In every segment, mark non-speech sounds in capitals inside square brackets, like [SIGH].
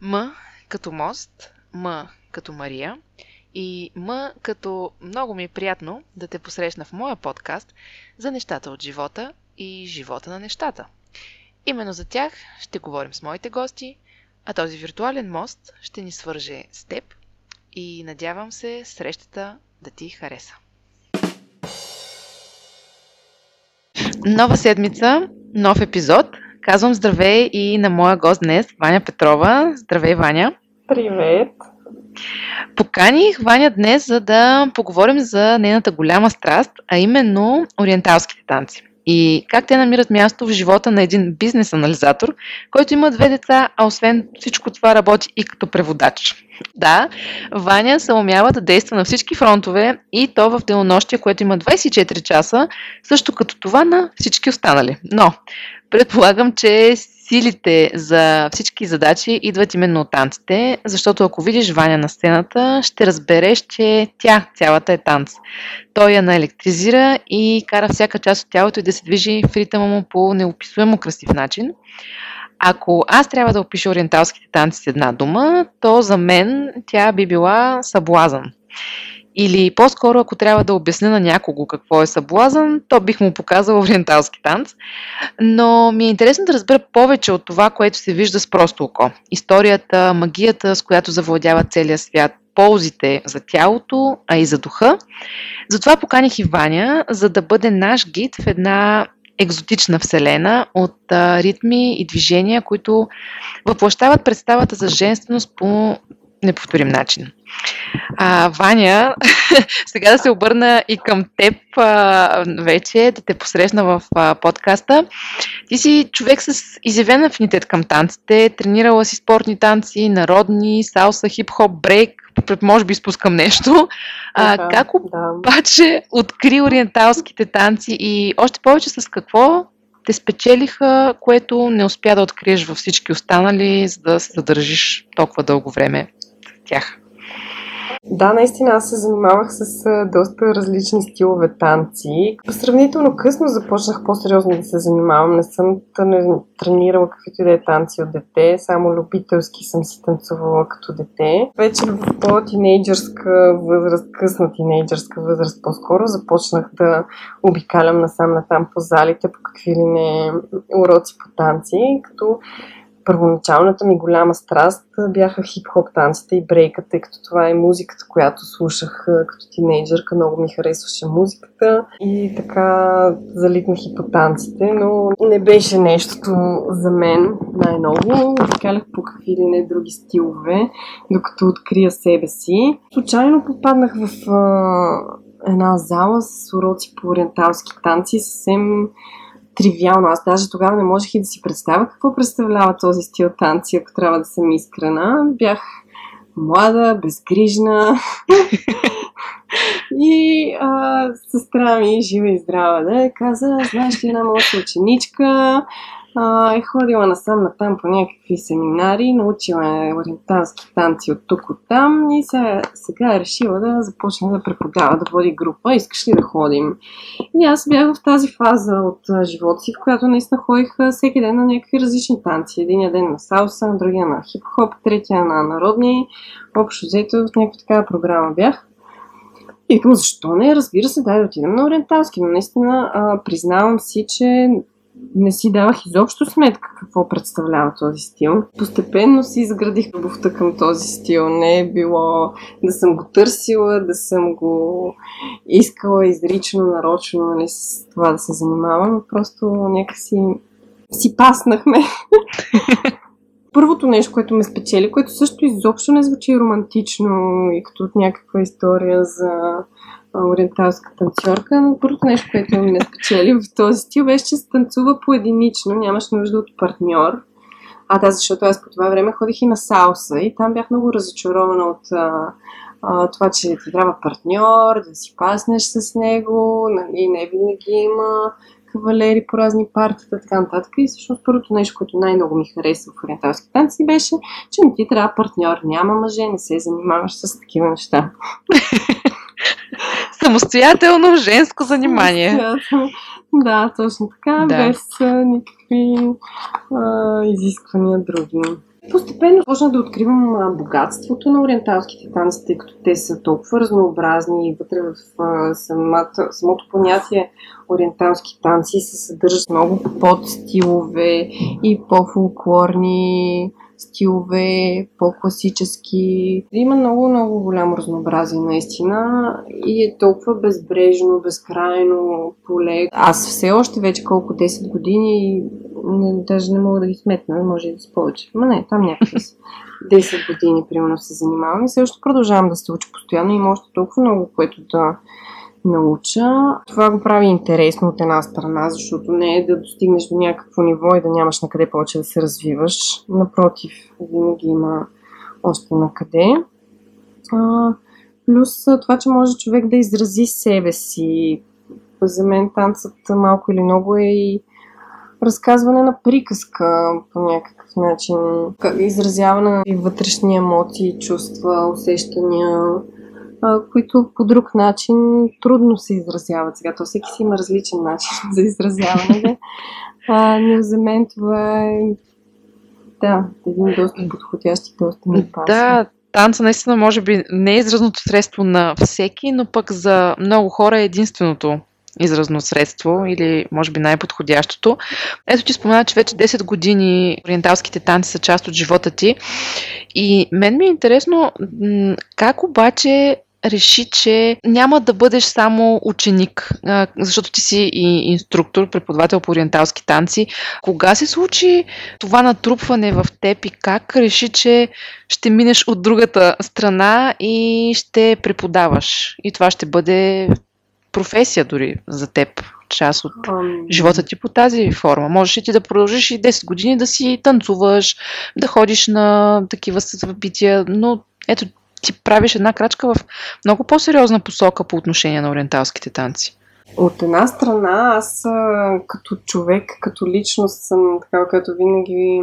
М като мост, М като Мария и М като много ми е приятно да те посрещна в моя подкаст за нещата от живота и живота на нещата. Именно за тях ще говорим с моите гости, а този виртуален мост ще ни свърже с теб и надявам се срещата да ти хареса. Нова седмица, нов епизод. Казвам здравей и на моя гост днес, Ваня Петрова. Здравей, Ваня! Привет! Поканих Ваня днес, за да поговорим за нейната голяма страст, а именно ориенталските танци. И как те намират място в живота на един бизнес анализатор, който има две деца, а освен всичко това работи и като преводач. Да, Ваня се умява да действа на всички фронтове и то в денонощие, което има 24 часа, също като това на всички останали. Но предполагам, че силите за всички задачи идват именно от танците, защото ако видиш Ваня на сцената, ще разбереш, че тя цялата е танц. Той я наелектризира и кара всяка част от тялото и да се движи в ритъма му по неописуемо красив начин. Ако аз трябва да опиша ориенталските танци с една дума, то за мен тя би била съблазън. Или по-скоро, ако трябва да обясня на някого какво е съблазън, то бих му показал [LAUGHS] ориенталски танц. Но ми е интересно да разбера повече от това, което се вижда с просто око. Историята, магията, с която завладява целия свят, ползите за тялото, а и за духа. Затова поканих и Ваня, за да бъде наш гид в една екзотична вселена от ритми и движения, които въплащават представата за женственост по неповторим начин. А, Ваня, [LAUGHS] сега да се обърна и към теб а, вече, да те посрещна в а, подкаста. Ти си човек с изявен афинитет към танците, тренирала си спортни танци, народни, салса, хип-хоп, брейк, може би изпускам нещо. А, да, как обаче да. откри ориенталските танци и още повече с какво те спечелиха, което не успя да откриеш във всички останали, за да се задържиш толкова дълго време тях? Да, наистина аз се занимавах с доста различни стилове танци. Сравнително късно започнах по-сериозно да се занимавам. Не съм тренирала каквито и да е танци от дете, само любителски съм си танцувала като дете. Вече в по-тинейджърска възраст, късна тинейджърска възраст по-скоро, започнах да обикалям насам натам по залите, по какви ли не уроци по танци, като първоначалната ми голяма страст бяха хип-хоп танците и брейка, тъй като това е музиката, която слушах като тинейджърка. Много ми харесваше музиката и така залитнах и по танците, но не беше нещото за мен най-ново. Обикалях по какви ли не други стилове, докато открия себе си. Случайно попаднах в една зала с уроци по ориенталски танци, съвсем тривиално. Аз даже тогава не можех и да си представя какво представлява този стил танци, ако трябва да съм искрена. Бях млада, безгрижна [LAUGHS] и а, сестра ми, жива и здрава, да, каза, знаеш ли една моя ученичка, а, е ходила насам натам по някакви семинари, научила е ориенталски танци от тук от там и сега, сега е решила да започне да преподава, да води група. Искаш ли да ходим? И аз бях в тази фаза от живота си, в която наистина ходих всеки ден на някакви различни танци. Единия ден на салса, другия на хип-хоп, третия на народни. Общо взето в някаква такава програма бях. И защо не? Разбира се, дай да отидем на ориенталски, но наистина а, признавам си, че не си давах изобщо сметка какво представлява този стил. Постепенно си изградих любовта към този стил. Не е било да съм го търсила, да съм го искала изрично, нарочно, нали, с това да се занимавам. Просто някакси си паснахме. [LAUGHS] Първото нещо, което ме спечели, което също изобщо не звучи романтично и като от някаква история за ориенталска танцорка, но първото нещо, което ми ме спечели в този стил беше, че се танцува поединично, нямаш нужда от партньор. А да, защото аз по това време ходих и на салса и там бях много разочарована от а, а, това, че ти трябва партньор, да си паснеш с него, нали, не винаги има кавалери по разни партията, така нататък. И всъщност първото нещо, което най-много ми хареса в ориенталски танци беше, че не ти трябва партньор, няма мъже, не се занимаваш с такива неща. [LAUGHS] Самостоятелно женско занимание. Да, точно така, да. без никакви а, изисквания други. Постепенно почнах да откривам богатството на ориенталските танци, тъй като те са толкова разнообразни и вътре в самата, самото понятие ориенталски танци се съдържат много подстилове и по-фолклорни стилове, по-класически. Има много, много голямо разнообразие наистина и е толкова безбрежно, безкрайно поле. Аз все още вече колко 10 години, не, даже не мога да ги сметна, може да си повече. Ма не, там някакви 10 [LAUGHS] години, примерно, се занимавам и още продължавам да се уча постоянно. Има още толкова много, което да науча. Това го прави интересно от една страна, защото не е да достигнеш до някакво ниво и да нямаш на къде повече да се развиваш. Напротив, винаги има още на къде. Плюс това, че може човек да изрази себе си. За мен танцът малко или много е и разказване на приказка по някакъв начин. Изразяване на вътрешни емоции, чувства, усещания които по друг начин трудно се изразяват. Сега то всеки си има различен начин [LAUGHS] за изразяване. А, но за мен това е да, един доста подходящ и доста ми паса. Да, танца наистина може би не е изразното средство на всеки, но пък за много хора е единственото изразно средство или може би най-подходящото. Ето ти спомена, че вече 10 години ориенталските танци са част от живота ти и мен ми е интересно как обаче реши, че няма да бъдеш само ученик, защото ти си и инструктор, преподавател по ориенталски танци. Кога се случи това натрупване в теб и как реши, че ще минеш от другата страна и ще преподаваш? И това ще бъде професия дори за теб, част от живота ти по тази форма. Можеш и ти да продължиш и 10 години да си танцуваш, да ходиш на такива събития, но ето ти правиш една крачка в много по-сериозна посока по отношение на ориенталските танци. От една страна, аз като човек, като личност съм такава, като винаги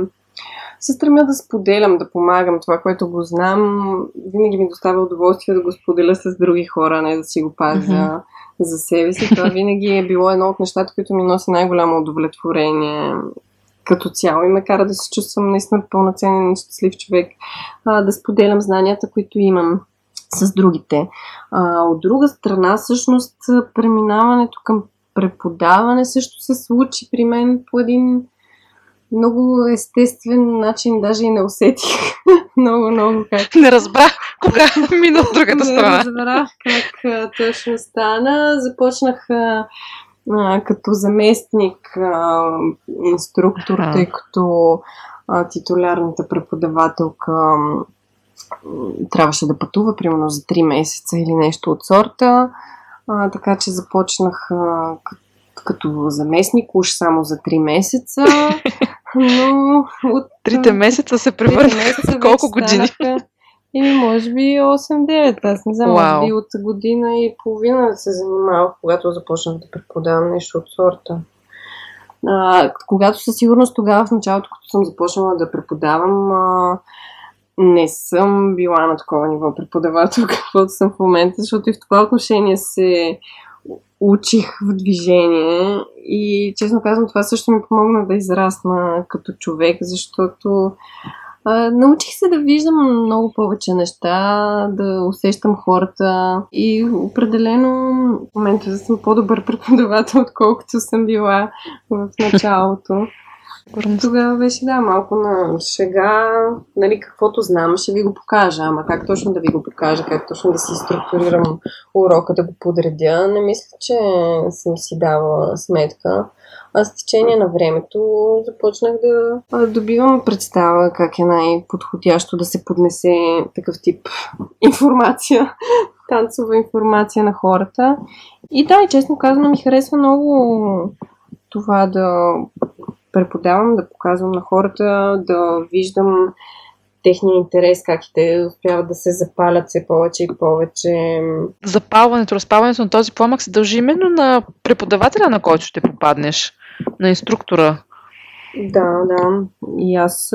се стремя да споделям, да помагам това, което го знам. Винаги ми доставя удоволствие да го споделя с други хора, не да си го пазя mm-hmm. за себе си. Това винаги е било едно от нещата, които ми носи най-голямо удовлетворение като цяло и ме кара да се чувствам наистина пълноценен и щастлив човек, а, да споделям знанията, които имам с другите. А, от друга страна, всъщност, преминаването към преподаване също се случи при мен по един много естествен начин, даже и не усетих [LAUGHS] много, много как. Не разбрах кога [LAUGHS] мина от другата страна. Не разбрах как точно стана. Започнах а, като заместник а, инструктор, а. тъй като а, титулярната преподавателка трябваше да пътува, примерно за 3 месеца или нещо от сорта. А, така че започнах а, като заместник уж само за 3 месеца. [LAUGHS] Но от... Трите месеца се превърнаха в колко години? Станаха, и може би 8-9. Аз не знам, wow. може би от година и половина се занимавах, когато започнах да преподавам нещо от сорта. А, когато със сигурност тогава в началото, като съм започнала да преподавам, а, не съм била на такова ниво преподавател, [LAUGHS] каквото съм в момента, защото и в това отношение се учих в движение и честно казвам, това също ми помогна да израсна като човек, защото а, научих се да виждам много повече неща, да усещам хората и определено в момента съм по-добър преподавател, отколкото съм била в началото. Тогава беше, да, малко на шега, нали, каквото знам, ще ви го покажа, ама как точно да ви го покажа, как точно да си структурирам урока, да го подредя, не мисля, че съм си дала сметка. А с течение на времето започнах да добивам представа как е най-подходящо да се поднесе такъв тип [LAUGHS] информация, танцова информация на хората. И да, и честно казано ми харесва много това да преподавам, да показвам на хората, да виждам техния интерес, как и те успяват да се запалят все повече и повече. Запалването, разпалването на този пламък се дължи именно на преподавателя, на който ще попаднеш, на инструктора. Да, да. И аз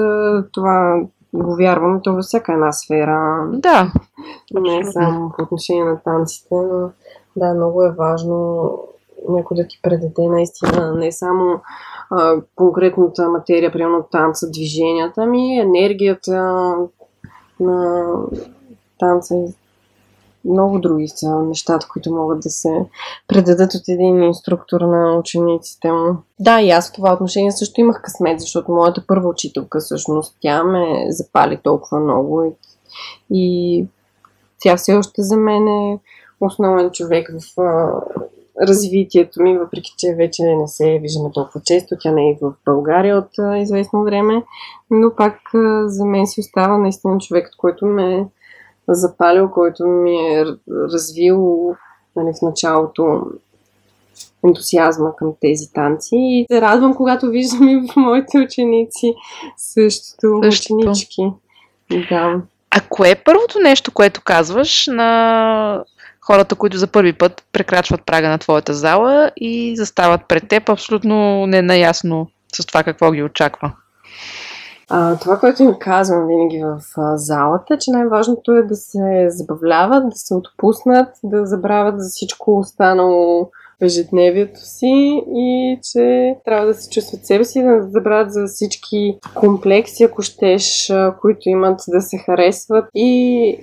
това го вярвам, то във всяка една сфера. Да. Не само по отношение на танците, но да, много е важно някой да ти предаде наистина не само а, конкретната материя, примерно танца, движенията ми, енергията на танца и много други са нещата, които могат да се предадат от един инструктор на учениците му. Да, и аз в това отношение също имах късмет, защото моята първа учителка всъщност тя ме запали толкова много и, и тя все още за мен е основен човек в а, развитието ми, въпреки че вече не се виждаме толкова често. Тя не е в България от а, известно време, но пак а, за мен си остава наистина човекът, който ме запалил, който ми е развил нали, в началото ентусиазма към тези танци. И се радвам, когато виждам и в моите ученици същото, Също. ученички. Да. А кое е първото нещо, което казваш на хората, които за първи път прекрачват прага на твоята зала и застават пред теб абсолютно не наясно с това какво ги очаква? А, това, което им казвам винаги в а, залата, че най-важното е да се забавляват, да се отпуснат, да забравят за всичко останало в ежедневието си и че трябва да се чувстват себе си, да забравят за всички комплекси, ако щеш, които имат да се харесват. И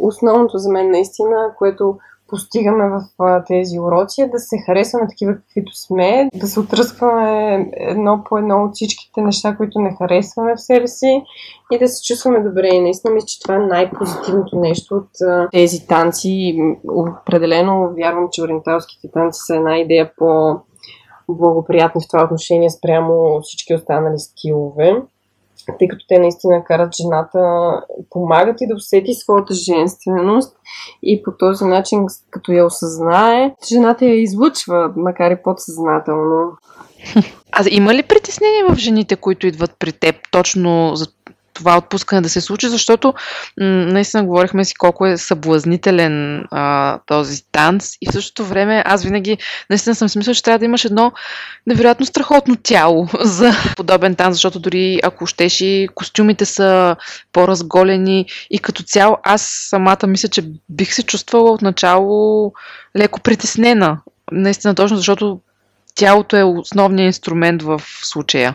основното за мен наистина, което постигаме в тези уроци, е да се харесваме такива каквито сме, да се отръскваме едно по едно от всичките неща, които не харесваме в себе си и да се чувстваме добре. И наистина мисля, че това е най-позитивното нещо от тези танци. Определено вярвам, че ориенталските танци са една идея по благоприятни в това отношение спрямо всички останали скилове тъй като те наистина карат жената, помагат и да усети своята женственост и по този начин, като я осъзнае, жената я излъчва, макар и подсъзнателно. [LAUGHS] А има ли притеснение в жените, които идват при теб точно за това отпускане да се случи, защото м- наистина говорихме си колко е съблазнителен а, този танц и в същото време аз винаги наистина съм смисъл, че трябва да имаш едно невероятно страхотно тяло [LAUGHS] за подобен танц, защото дори ако щеш и костюмите са по-разголени и като цяло аз самата мисля, че бих се чувствала отначало леко притеснена. Наистина точно, защото тялото е основният инструмент в случая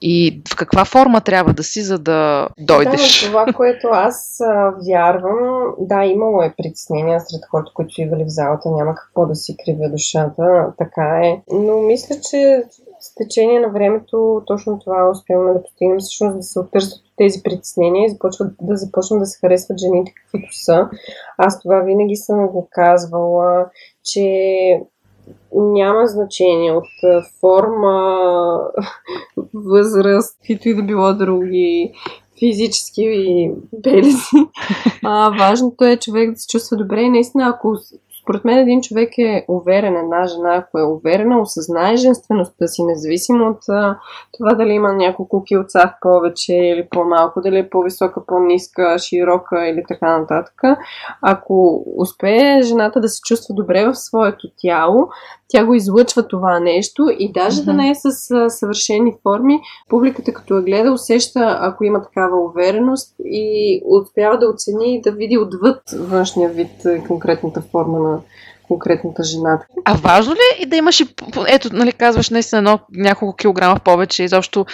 и в каква форма трябва да си, за да дойдеш. Да, това, което аз а, вярвам, да, имало е притеснения сред хората, които идвали в залата, няма какво да си кривя душата, така е. Но мисля, че с течение на времето точно това успяваме да постигнем, всъщност да се оттърсят от тези притеснения и започват, да започнат да се харесват жените каквито са. Аз това винаги съм го казвала, че няма значение от форма, [LAUGHS] възраст, каквито и да било други физически [LAUGHS] белези. А, важното е човек да се чувства добре и наистина, ако според мен един човек е уверен, една жена, ако е уверена, осъзнае женствеността си, независимо от а, това дали има няколко килца в повече или по-малко, дали е по-висока, по-ниска, широка или така нататък. Ако успее жената да се чувства добре в своето тяло, тя го излъчва това нещо и даже mm-hmm. да не е с а, съвършени форми, публиката като я гледа усеща, ако има такава увереност и успява да оцени и да види отвъд външния вид, конкретната форма на конкретната жена. А важно ли е да имаш и, ето, нали, казваш наистина едно, няколко килограма повече, изобщо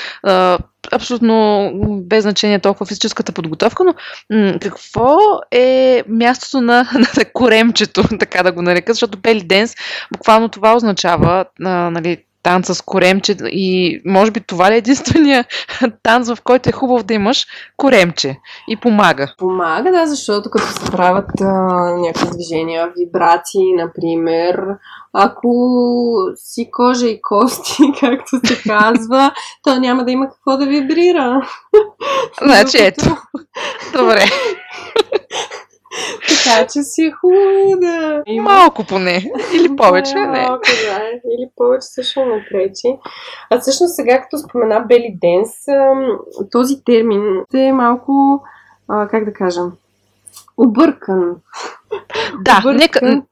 абсолютно без значение толкова физическата подготовка, но какво е мястото на, [LAUGHS] на коремчето, [LAUGHS] така да го нарека, защото бели денс, буквално това означава, нали, танца с коремче и може би това ли е единствения [LAUGHS] танц, в който е хубаво да имаш коремче и помага? Помага, да, защото като се правят а, някакви движения, вибрации, например, ако си кожа и кости, [LAUGHS] както се казва, то няма да има какво да вибрира. Значи ето. [LAUGHS] Добре. Така че си хубаво И Малко поне. Или повече, не. Малко, да. Или повече също не пречи. А всъщност сега, като спомена Бели Денс, този термин е малко, как да кажа, объркан. Да, объркан. нека.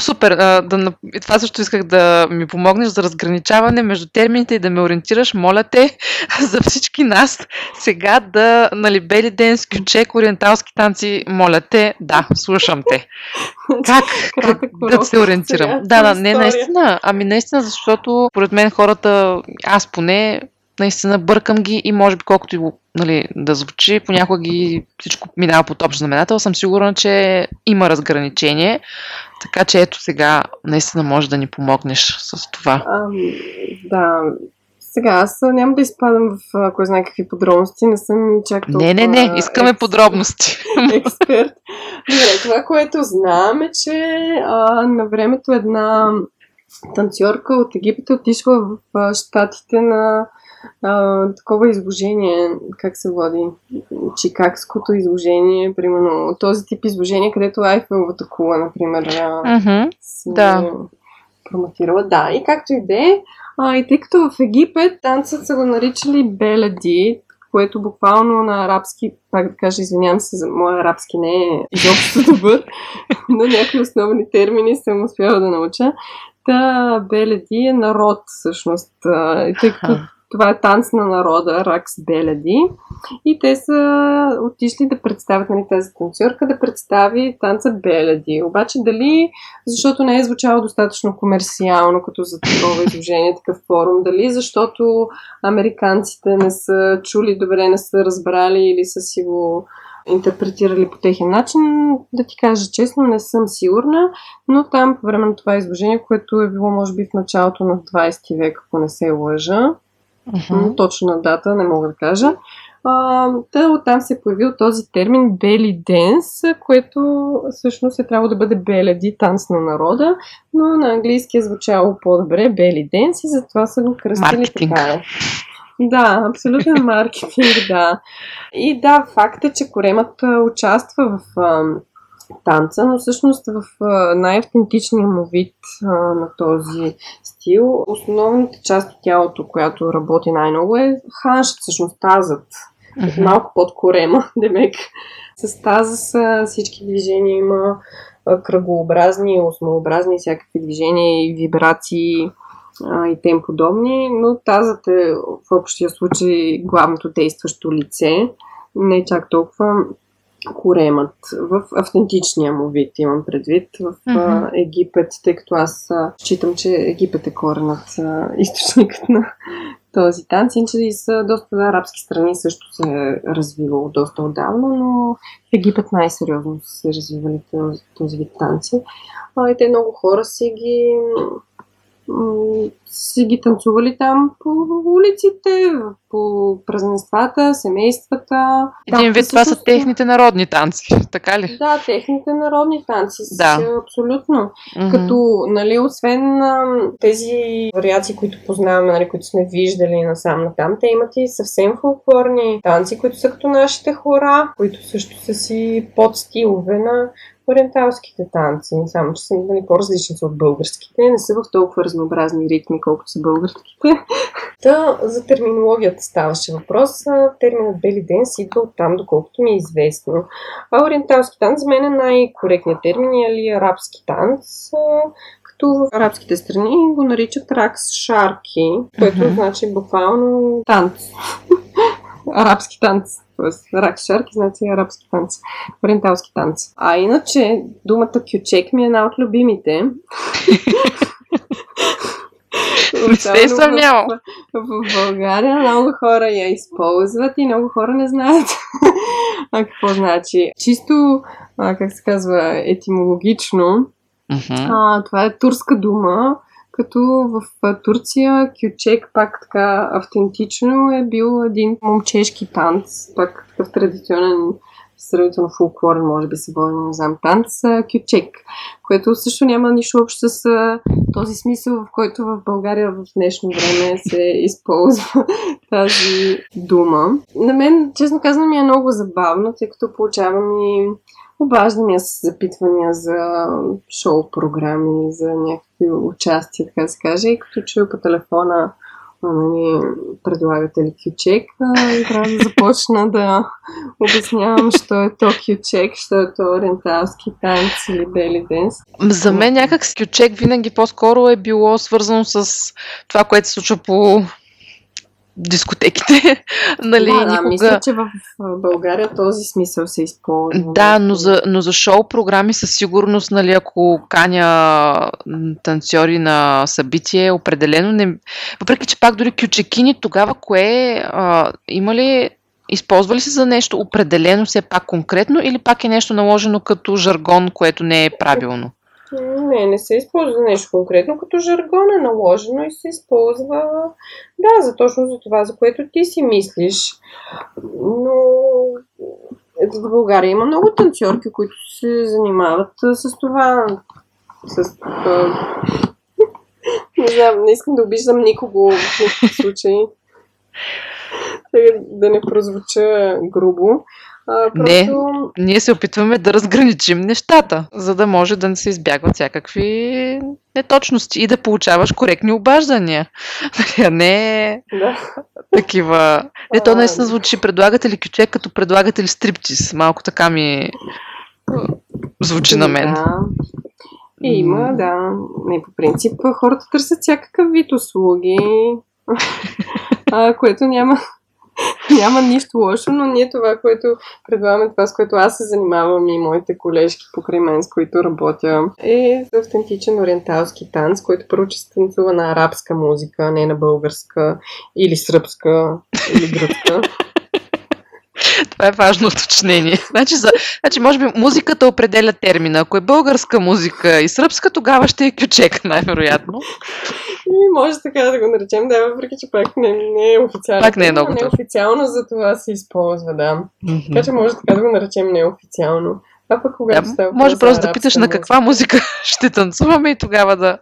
Супер. Да, това също исках да ми помогнеш за разграничаване между термините и да ме ориентираш. Моля те [LAUGHS] за всички нас сега да, нали, бели ден, скючек, ориенталски танци. Моля те, да, слушам те. [LAUGHS] Как, как да се ориентирам? Да, да, не, наистина. Ами наистина, защото поред мен хората, аз поне наистина бъркам ги и може би колкото и нали, да звучи, понякога ги всичко минава под общ знаменател. Съм сигурна, че има разграничение, така че ето сега наистина може да ни помогнеш с това. А, да, сега аз няма да изпадам в кой знае какви подробности, не съм чак толкова... Не, не, не, искаме екс... подробности. [LAUGHS] Експерт. Добре, това, което знам е, че а, на времето една танцорка от Египет отишла в щатите на а, такова изложение, как се води, чикагското изложение, примерно този тип изложение, където Айфеловата кула, например, mm-hmm. си да. промотирала. Да, и както и да е, и тъй като в Египет танцът са го наричали Белади, което буквално на арабски, пак да кажа, извинявам се, за моя арабски не е изобщо [LAUGHS] добър, но някои основни термини съм успяла да науча. Та Беледи е народ, всъщност. Тъй като това е танц на народа, Ракс Беледи. И те са отишли да представят нали, тази танцорка, да представи танца Беледи. Обаче дали, защото не е звучало достатъчно комерциално, като за такова изложение, такъв форум, дали защото американците не са чули добре, не са разбрали или са си го интерпретирали по техен начин. Да ти кажа честно, не съм сигурна, но там по време на това изложение, което е било може би в началото на 20 век, ако не се лъжа, Uh-huh. Точна дата не мога да кажа. А, та оттам се е появил този термин Бели Денс, което всъщност е трябвало да бъде Беледи танц на народа, но на английски е звучало по-добре Бели Денс и затова са го кръстили Маркетинг. така. Да, абсолютен [LAUGHS] маркетинг, да. И да, факт е, че Коремът участва в танца, но всъщност в най-автентичния му вид а, на този стил, основната част от тялото, която работи най-много е ханшът, всъщност тазът. Uh-huh. Малко под корема, [LAUGHS] демек. С таза са всички движения има кръгообразни, осмообразни, всякакви движения и вибрации а, и тем подобни, но тазът е в общия случай главното действащо лице. Не чак толкова коремът в автентичния му вид, имам предвид, в mm-hmm. Египет, тъй като аз считам, че Египет е коренът, [LAUGHS] източникът на този танц. Иначе и са доста да, арабски страни също се е развивало доста отдавна, но в Египет най-сериозно са се развивали този, този вид танци. А, и те много хора си ги си ги танцували там по улиците, по празненствата, семействата. Един вид това са техните народни танци, [LAUGHS] така ли? Да, техните народни танци, да. Абсолютно. Mm-hmm. Като, нали, освен а, тези вариации, които познаваме, нали, които сме виждали насам на там, те имат и съвсем фолклорни танци, които са като нашите хора, които също са си под стилове на ориенталските танци, само че са нали, по-различни са от българските, не са в толкова разнообразни ритми, колкото са българските. [LAUGHS] Та, за терминологията ставаше въпрос. Терминът бели ден си идва от там, доколкото ми е известно. А ориенталски танц за мен е най-коректният термин, или арабски танц, като в арабските страни го наричат ракс шарки, което mm-hmm. значи буквално танц. [LAUGHS] арабски танц. Тоест, рак шарки значи арабски танц, ориенталски танц. А иначе, думата кючек ми е една от любимите. [LAUGHS] Не се съмнявам. В, в България много хора я използват и много хора не знаят [LAUGHS] а какво значи. Чисто, а, как се казва, етимологично, uh-huh. а, това е турска дума, като в Турция кючек пак така автентично е бил един момчешки танц, пак такъв традиционен сравнително фулклорен, може би се води, не знам, танц, кючек, което също няма нищо общо с този смисъл, в който в България в днешно време се [LAUGHS] използва [LAUGHS] тази дума. На мен, честно казвам, ми е много забавно, тъй като получавам и Обаждания с запитвания за шоу програми, за някакви участия, така да се каже. И като чуя по телефона нали, предлагате ли кючек трябва да започна да обяснявам, що е то кючек, що е то ориенталски танц или бели денс. За мен някак с кючек винаги по-скоро е било свързано с това, което се случва по дискотеките. [LAUGHS] нали, да, да, мисля, че в България този смисъл се използва. Да, но за, но за шоу програми със сигурност, нали, ако каня танцори на събитие, определено не... Въпреки, че пак дори кючекини, тогава кое а, има ли Използва ли се за нещо определено, все пак конкретно, или пак е нещо наложено като жаргон, което не е правилно? Не, не се използва нещо конкретно, като жаргон е наложено и се използва, да, за точно за това, за което ти си мислиш. Но в България има много танцорки, които се занимават с това. С, [LAUGHS] не знам, не искам да обиждам никого в никакъв случай. [LAUGHS] Да не прозвуча грубо. А, просто... Не, ние се опитваме да разграничим нещата, за да може да не се избягват всякакви неточности и да получаваш коректни обаждания. [LAUGHS] А не да. такива. Не, то наистина звучи. Предлагате ли кючек, като предлагате ли стриптиз? Малко така ми звучи на мен. Да. И има, да. Не, по принцип, хората търсят всякакъв вид услуги, [LAUGHS] а, което няма [LAUGHS] Няма нищо лошо, но ние това, което предлагаме, това с което аз се занимавам и моите колежки покрай мен, с които работя, е автентичен ориенталски танц, който първо, че се танцува на арабска музика, не на българска или сръбска или гръцка. [LAUGHS] Това е важно уточнение. Значи, за, значи, може би музиката определя термина. Ако е българска музика и сръбска, тогава ще е кючек, най-вероятно. И може така да го наречем, да, въпреки че пак не, не е официално. Пак не е много. Неофициално за това се използва, да. Mm-hmm. Така че може така да го наречем неофициално. А пък когато да, става Може просто да питаш музика. на каква музика [LAUGHS] ще танцуваме и тогава да,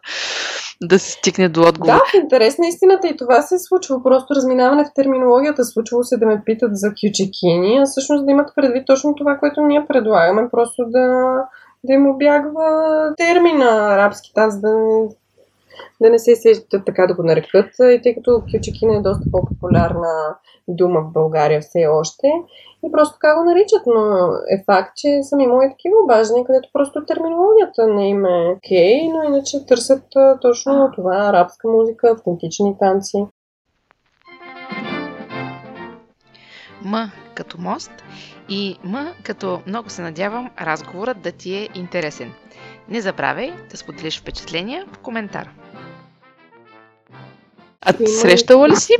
да се стигне до отговор. Да, в интерес на истината и това се е случва. Просто разминаване в терминологията. Случвало се да ме питат за кючекини, а всъщност да имат предвид точно това, което ние предлагаме. Просто да, да им обягва термина арабски танц, да, да не се сещат така да го нарекат. И тъй като кючекина е доста по-популярна дума в България все още, и просто така го наричат, но е факт, че съм имала и такива обаждания, където просто терминологията не им е окей, okay, но иначе търсят точно това арабска музика, автентични танци. М като мост и М като много се надявам разговорът да ти е интересен. Не забравяй да споделиш впечатления в коментар. А срещала ли си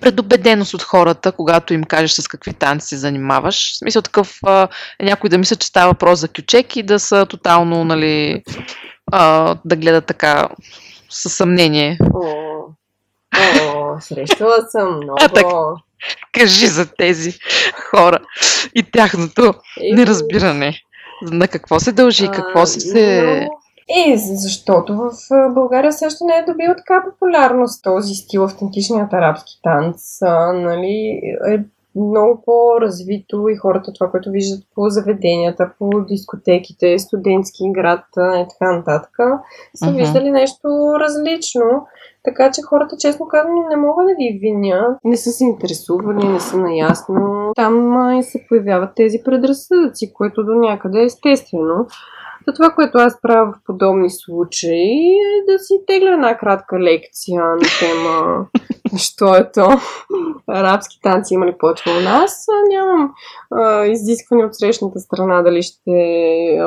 предубеденост от хората, когато им кажеш с какви танци се занимаваш. В смисъл такъв а, някой да мисля, че става въпрос за кючек и да са тотално, нали, а, да гледат така със съмнение. О, о срещала съм много. А, так, кажи за тези хора и тяхното неразбиране. На какво се дължи, какво се... Много е, защото в България също не е добил така популярност този стил, автентичният арабски танц. А, нали, е много по-развито и хората това, което виждат по заведенията, по дискотеките, студентски град и така нататък, са uh-huh. виждали нещо различно. Така че хората, честно казвам, не могат да ги винят. Не са се интересували, не са наясно. Там и се появяват тези предразсъдъци, което до някъде е естествено. Та това, което аз правя в подобни случаи е да си тегля една кратка лекция на тема [LAUGHS] що е то. Арабски танци има ли почва у нас? Нямам а, изискване от срещната страна дали ще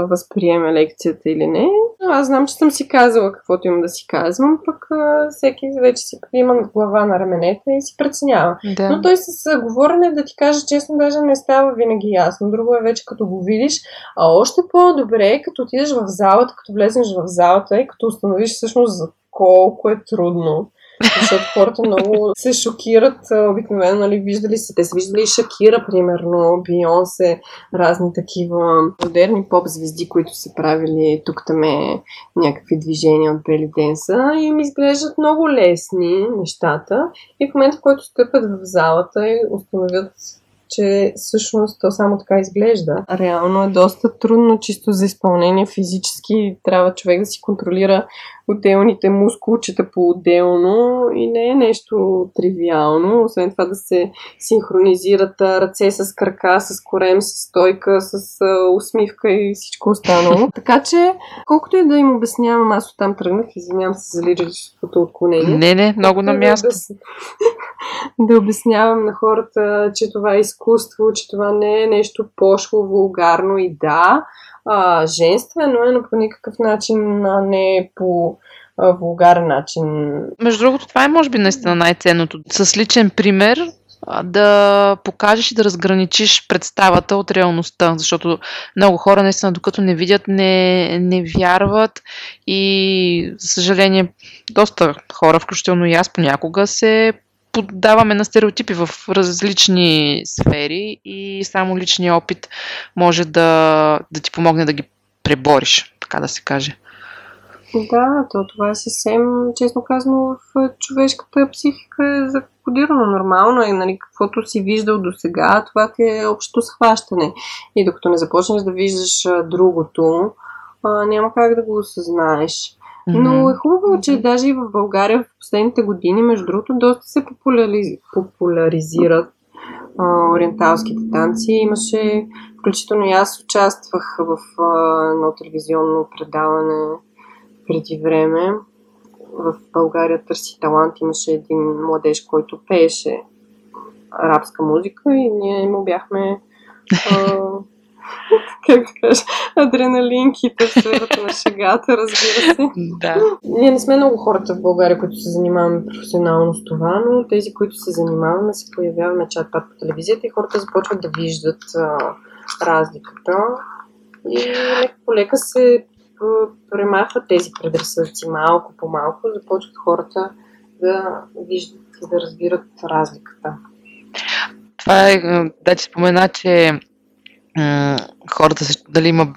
възприеме лекцията или не. Аз знам, че съм си казала каквото имам да си казвам, пък а, всеки вече си има глава на раменете и си преценява. Да. Но той с говорене, да ти кажа честно, даже не става винаги ясно. Друго е вече като го видиш, а още по-добре е като отидеш в залата, като влезеш в залата и като установиш всъщност колко е трудно защото хората много се шокират. Обикновено, нали, виждали са, те са виждали Шакира, примерно, Бионсе, разни такива модерни поп-звезди, които са правили тук там е някакви движения от Бели Денса и им изглеждат много лесни нещата. И в момента, в който стъпят в залата и установят че всъщност то само така изглежда. Реално е доста трудно, чисто за изпълнение физически. Трябва човек да си контролира отделните мускулчета по-отделно и не е нещо тривиално. Освен това да се синхронизират ръце с крака, с корем, с стойка, с усмивка и всичко останало. [LAUGHS] така че, колкото и да им обяснявам, аз оттам тръгнах, извинявам се за лирическото отклонение. Не, не, много на място. Да, [LAUGHS] [LAUGHS] да обяснявам на хората, че това е изкуство, че това не е нещо пошло, вулгарно и да, а, женствено е, но по никакъв начин не е по а, вулгарен начин. Между другото, това е може би наистина най-ценното. С личен пример да покажеш и да разграничиш представата от реалността, защото много хора наистина докато не видят, не, не вярват и за съжаление доста хора, включително и аз понякога се поддаваме на стереотипи в различни сфери и само личният опит може да, да ти помогне да ги пребориш, така да се каже. Да, то това е съвсем, честно казано, в човешката психика е закодирано нормално е, нали, каквото си виждал до сега, това е общо схващане. И докато не започнеш да виждаш другото, няма как да го осъзнаеш. Но е хубаво, че даже и в България в последните години, между другото, доста се популяриз... популяризират а, ориенталските танци. Имаше, включително и аз участвах в а, едно телевизионно предаване преди време. В България търси талант. Имаше един младеж, който пееше арабска музика и ние му бяхме а, как да кажа, адреналинките в сферата на шегата, разбира се. Да. Ние не сме много хората в България, които се занимаваме професионално с това, но тези, които се занимаваме, се появяваме чат-пат по телевизията и хората започват да виждат а, разликата. И лека по лека се премахват тези предразсъдци малко по малко, започват хората да виждат и да разбират разликата. Това е, да ти спомена, че хората дали има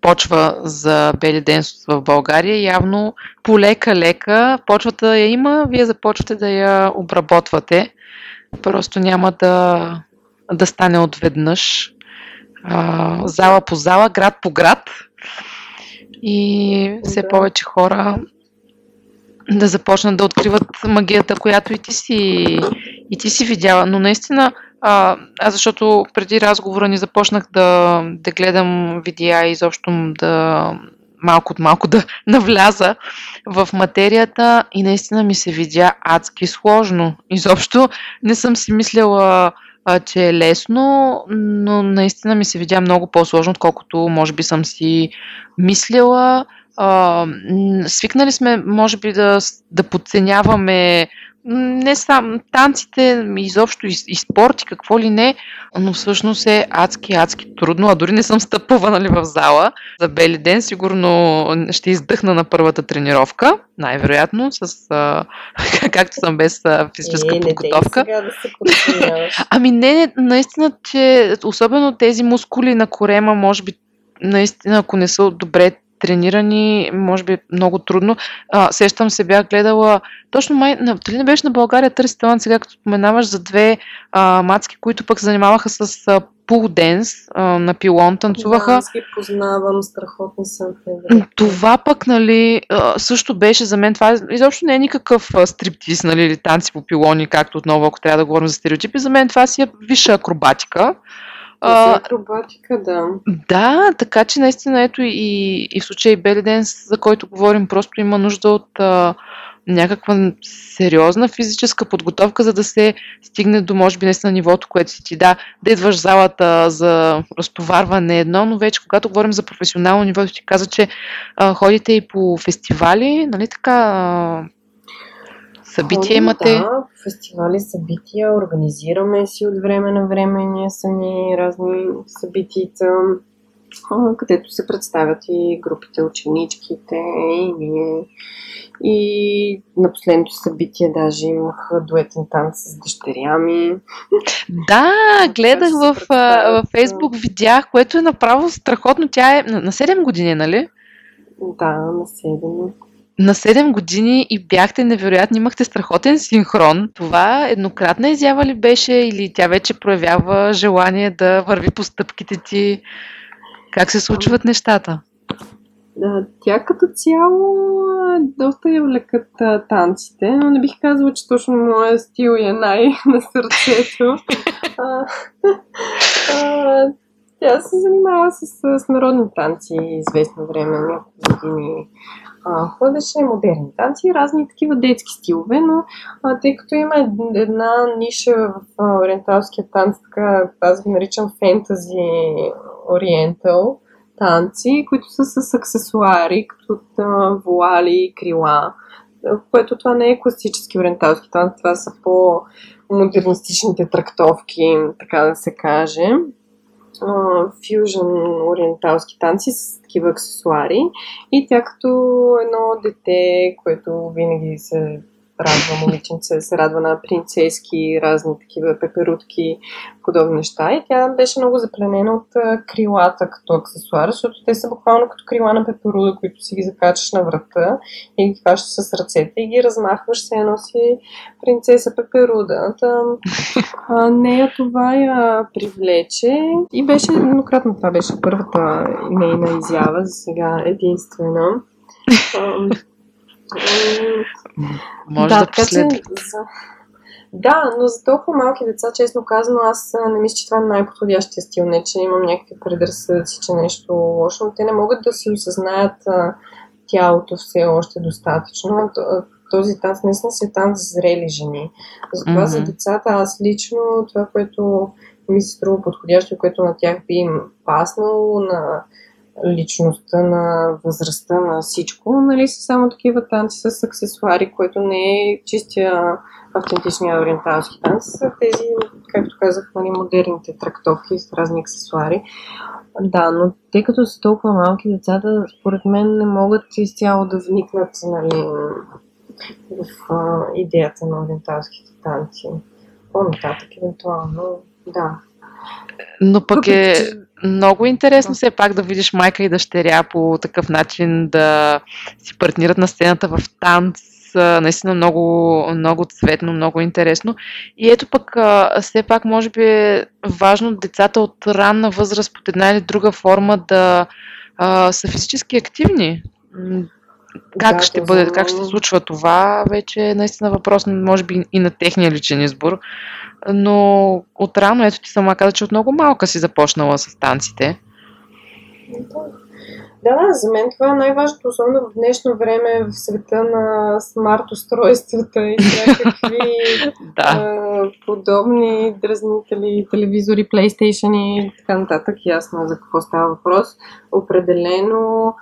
почва за бели ден в България, явно полека-лека почвата я има, вие започвате да я обработвате. Просто няма да, да стане отведнъж. А, зала по зала, град по град. И все повече хора да започнат да откриват магията, която и ти си, и ти си видяла. Но наистина а, аз защото преди разговора ни започнах да, да гледам видеа и изобщо да малко от малко да [LAUGHS] навляза в материята и наистина ми се видя адски сложно. Изобщо не съм си мисляла, а, че е лесно, но наистина ми се видя много по-сложно, отколкото може би съм си мислила. А, свикнали сме, може би, да, да подценяваме не само танците, изобщо и, и спорт и какво ли не, но всъщност е адски, адски трудно, а дори не съм стъпвала нали, в зала за бели ден, сигурно ще издъхна на първата тренировка, най-вероятно, с, а, [LAUGHS] както съм без а, физическа е, подготовка. Не, да се [LAUGHS] ами не, не, наистина, че особено тези мускули на корема, може би наистина, ако не са добре тренирани, може би много трудно. А, сещам се, бях гледала, точно май, на, дали не беше на България търси талант, сега като споменаваш за две а, мацки, които пък се занимаваха с а, пул денс на пилон, танцуваха. Да, аз ги познавам, страхотни съм. Това пък, нали, също беше за мен, това изобщо не е никакъв стриптиз, нали, или танци по пилони, както отново, ако трябва да говорим за стереотипи, за мен това си е висша акробатика. А, акробатика, да. Да, така че наистина ето и, и в случай Бели за който говорим, просто има нужда от а, някаква сериозна физическа подготовка, за да се стигне до, може би, наистина нивото, което си ти да, да идваш в залата за разтоварване едно, но вече когато говорим за професионално ниво, ти каза, че а, ходите и по фестивали, нали така, а, събития Ходим, имате? Да, фестивали, събития, организираме си от време на време ние сами разни събития, където се представят и групите ученичките, и ние. И на последното събитие даже имах дуетен танц с дъщеря ми. Да, гледах в, в Фейсбук, видях, което е направо страхотно. Тя е на 7 години, нали? Да, на 7. На 7 години и бяхте невероятни, имахте страхотен синхрон. Това еднократна изява ли беше или тя вече проявява желание да върви по стъпките ти? Как се случват нещата? Тя като цяло доста я влекат танците, но не бих казала, че точно моя стил е най [LAUGHS] на сърцето. а, а, тя се занимава с, с народни танци известно време, няколко години. А, ходеше модерни танци, разни такива детски стилове, но а, тъй като има една ниша в а, ориенталския танц, така аз ги наричам фентази ориентал, танци, които са с аксесуари, като вуали и крила, което това не е класически ориенталски танц, това са по-модернистичните трактовки, така да се каже. Фюжън ориенталски танци с такива аксесуари. И тя като едно дете, което винаги се радва момиченце, се радва на принцески, разни такива пеперутки, подобни неща. И тя беше много запленена от крилата като аксесуар, защото те са буквално като крила на пеперуда, които си ги закачаш на врата и ги хващаш с ръцете и ги размахваш, се носи принцеса пеперуда. Там, а, нея това я привлече и беше еднократно това беше първата нейна изява, за сега единствена. [LAUGHS] Може да, да последва. Да, но за толкова малки деца, честно казано, аз не мисля, че това е най-подходящия стил. Не, че имам някакви предразсъдъци, че нещо лошо, но те не могат да си осъзнаят тялото все още достатъчно. Този танц наистина си е танц за зрели жени. Затова mm-hmm. за децата аз лично това, което ми се струва подходящо, което на тях би им паснало, на личността, на възрастта, на всичко. Нали, са само такива танци с аксесуари, което не е чистия автентичния ориенталски танц. Са тези, както казах, нали, модерните трактовки с разни аксесуари. Да, но тъй като са толкова малки, децата според мен не могат изцяло да вникнат нали, в а, идеята на ориенталските танци. По-нататък, евентуално, да. Но пък е много интересно все пак да видиш майка и дъщеря по такъв начин да си партнират на сцената в танц. Наистина много, много цветно, много интересно. И ето пък все пак може би е важно децата от ранна възраст под една или друга форма да а, са физически активни. Как, да, ще бъде, как ще се случва това, вече е наистина въпрос, може би и на техния личен избор но отрано, ето ти сама каза, че от много малка си започнала с танците. Да, да, за мен това е най-важното, особено в днешно време в света на смарт устройствата и всякакви [LAUGHS] да. подобни дразнители, телевизори, PlayStation и така нататък. Ясно за какво става въпрос. Определено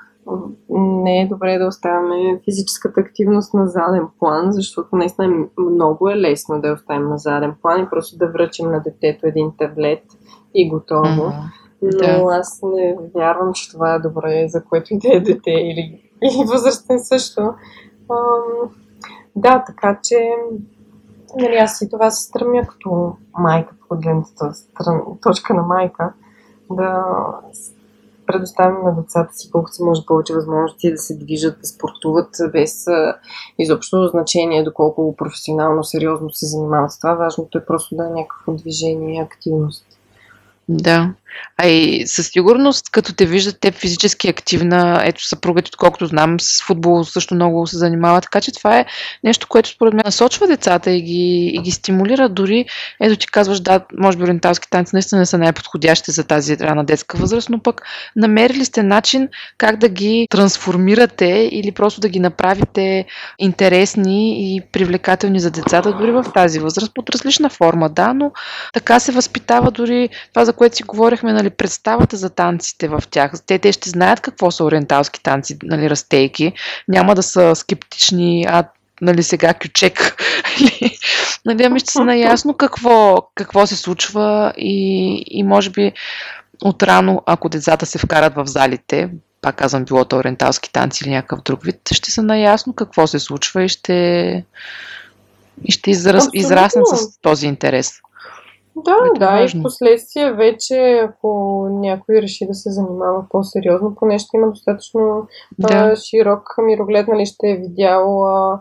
не е добре да оставяме физическата активност на заден план, защото наистина много е лесно да я оставим на заден план и просто да връчим на детето един таблет и готово. Mm-hmm. Но да. аз не вярвам, че това е добре за което и да е дете или, или възрастен също. Ам, да, така че нали, аз и това се стремя като майка, по гледната точка на майка, да предоставим на децата си колкото се може повече възможности да се движат, да спортуват без изобщо значение доколко професионално, сериозно се занимават с това. Важното е просто да е някакво движение и активност. Да. А и със сигурност, като те виждат те физически активна, ето съпругът, отколкото знам, с футбол също много се занимава, така че това е нещо, което според мен насочва децата и ги, и ги стимулира. Дори, ето ти казваш, да, може би ориенталски танци наистина не са най-подходящи за тази рана детска възраст, но пък намерили сте начин как да ги трансформирате или просто да ги направите интересни и привлекателни за децата, дори в тази възраст, под различна форма, да, но така се възпитава дори това, за което си говорих говорихме, нали, представата за танците в тях. Те, те ще знаят какво са ориенталски танци, нали, растейки. Няма да са скептични, а нали, сега кючек. [LAUGHS] нали, ами ще са наясно какво, какво се случва и, и може би отрано, ако децата се вкарат в залите, пак казвам, било то ориенталски танци или някакъв друг вид, ще са наясно какво се случва и ще, и ще израс, израснат с този интерес. Да, да, важно. и в последствие вече, ако някой реши да се занимава по-сериозно, поне ще има достатъчно да. широк мироглед, нали ще е видял а,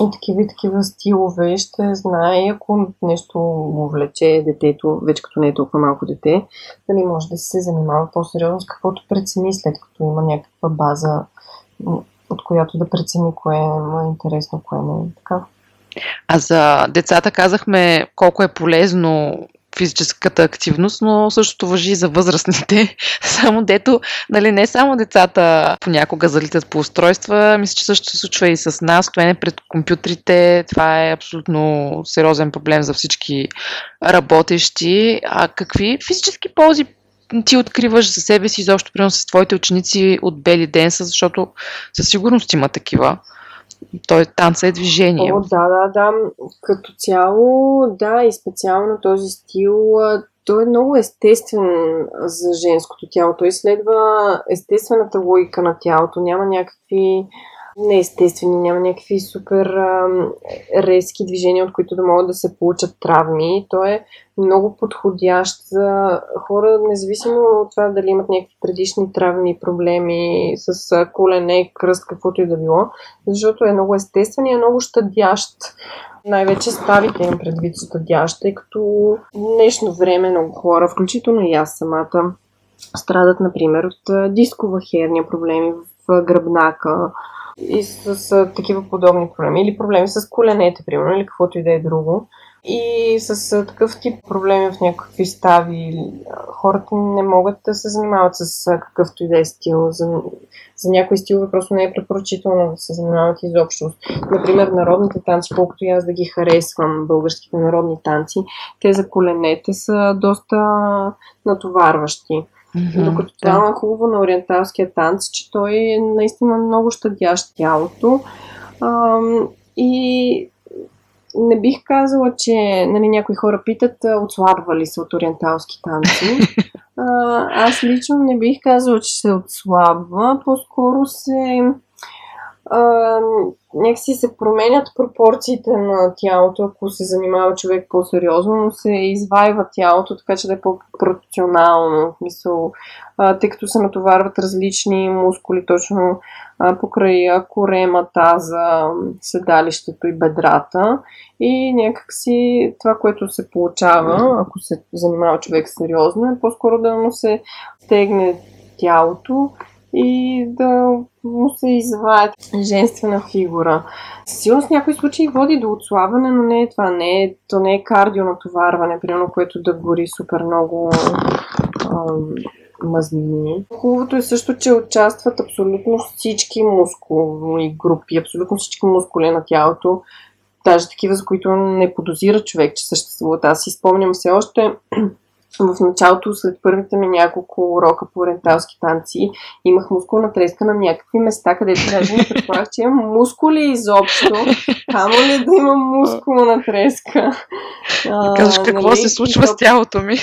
и такива и такива стилове, ще знае, ако нещо му влече детето, вече като не е толкова малко дете, дали може да се занимава по-сериозно с каквото прецени, след като има някаква база, от която да прецени кое му е интересно, кое не е така. А за децата казахме колко е полезно физическата активност, но същото въжи и за възрастните. [LAUGHS] Само дето, нали, не само децата понякога залитат по устройства, мисля, че също се случва и с нас, стоене пред компютрите. Това е абсолютно сериозен проблем за всички работещи. А какви физически ползи ти откриваш за себе си, изобщо примерно с твоите ученици от Бели Денса, защото със сигурност има такива. Той танца е движение. О, да, да, да. Като цяло, да, и специално този стил, той е много естествен за женското тяло. Той следва естествената логика на тялото. Няма някакви неестествени, няма някакви супер а, резки движения, от които да могат да се получат травми. Той е много подходящ за хора, независимо от това дали имат някакви предишни травми, проблеми с колене, кръст, каквото и да било, защото е много естествен и е много щадящ. Най-вече ставите им предвид щадящ, тъй като днешно време много хора, включително и аз самата, страдат, например, от дискова херния, проблеми в гръбнака, и с, с такива подобни проблеми. Или проблеми с коленете, примерно, или каквото и да е друго. И с такъв тип проблеми в някакви стави хората не могат да се занимават с какъвто и да е стил. За, за някои стилове просто не е препоръчително да се занимават изобщо. Например, народните танци, колкото и аз да ги харесвам, българските народни танци, те за коленете са доста натоварващи. Mm-hmm, Докато това да. е хубаво на ориенталския танц, че той е наистина много щадящ тялото. А, и не бих казала, че нали, някои хора питат отслабва ли се от ориенталски танци. [LAUGHS] А, аз лично не бих казала, че се отслабва. По-скоро се някакси се променят пропорциите на тялото, ако се занимава човек по-сериозно, но се извайва тялото, така че да е по-пропорционално. Мисъл, а, тъй като се натоварват различни мускули, точно а, покрай корема, таза, седалището и бедрата. И някакси това, което се получава, ако се занимава човек сериозно, е по-скоро да му се стегне тялото и да му се изваят женствена фигура. Сигурно в някои случаи води до отслабване, но не е това. Не е, то не е кардио натоварване, примерно, което да гори супер много ам, мазнини. Хубавото е също, че участват абсолютно всички мускулни групи, абсолютно всички мускули на тялото, даже такива, за които не подозира човек, че съществуват. Аз си спомням все още в началото, след първите ми няколко урока по ориенталски танци, имах мускулна треска на някакви места, където даже не предполагах, че имам мускули изобщо. Камо ли да имам мускулна треска? Казваш какво нали? се случва с тялото ми.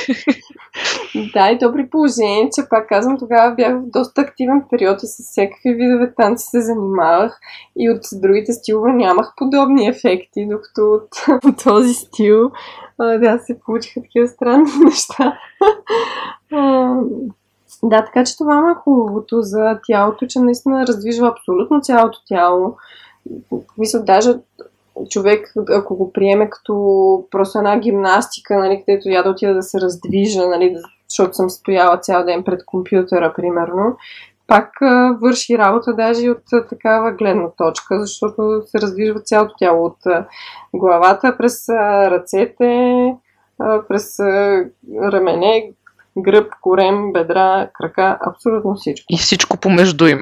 да, и то при положение, че пак казвам, тогава бях в доста активен период и с всякакви видове танци се занимавах и от другите стилове нямах подобни ефекти, докато от, [LAUGHS] от този стил да, се получиха такива странни [LAUGHS] неща. да, така че това е хубавото за тялото, че наистина раздвижва абсолютно цялото тяло. Мисля, даже човек, ако го приеме като просто една гимнастика, нали, където я да отида да се раздвижа, нали, защото съм стояла цял ден пред компютъра, примерно, пак върши работа даже от такава гледна точка, защото се раздвижва цялото тяло от главата през ръцете, през рамене, гръб, корем, бедра, крака, абсолютно всичко. И всичко помежду им.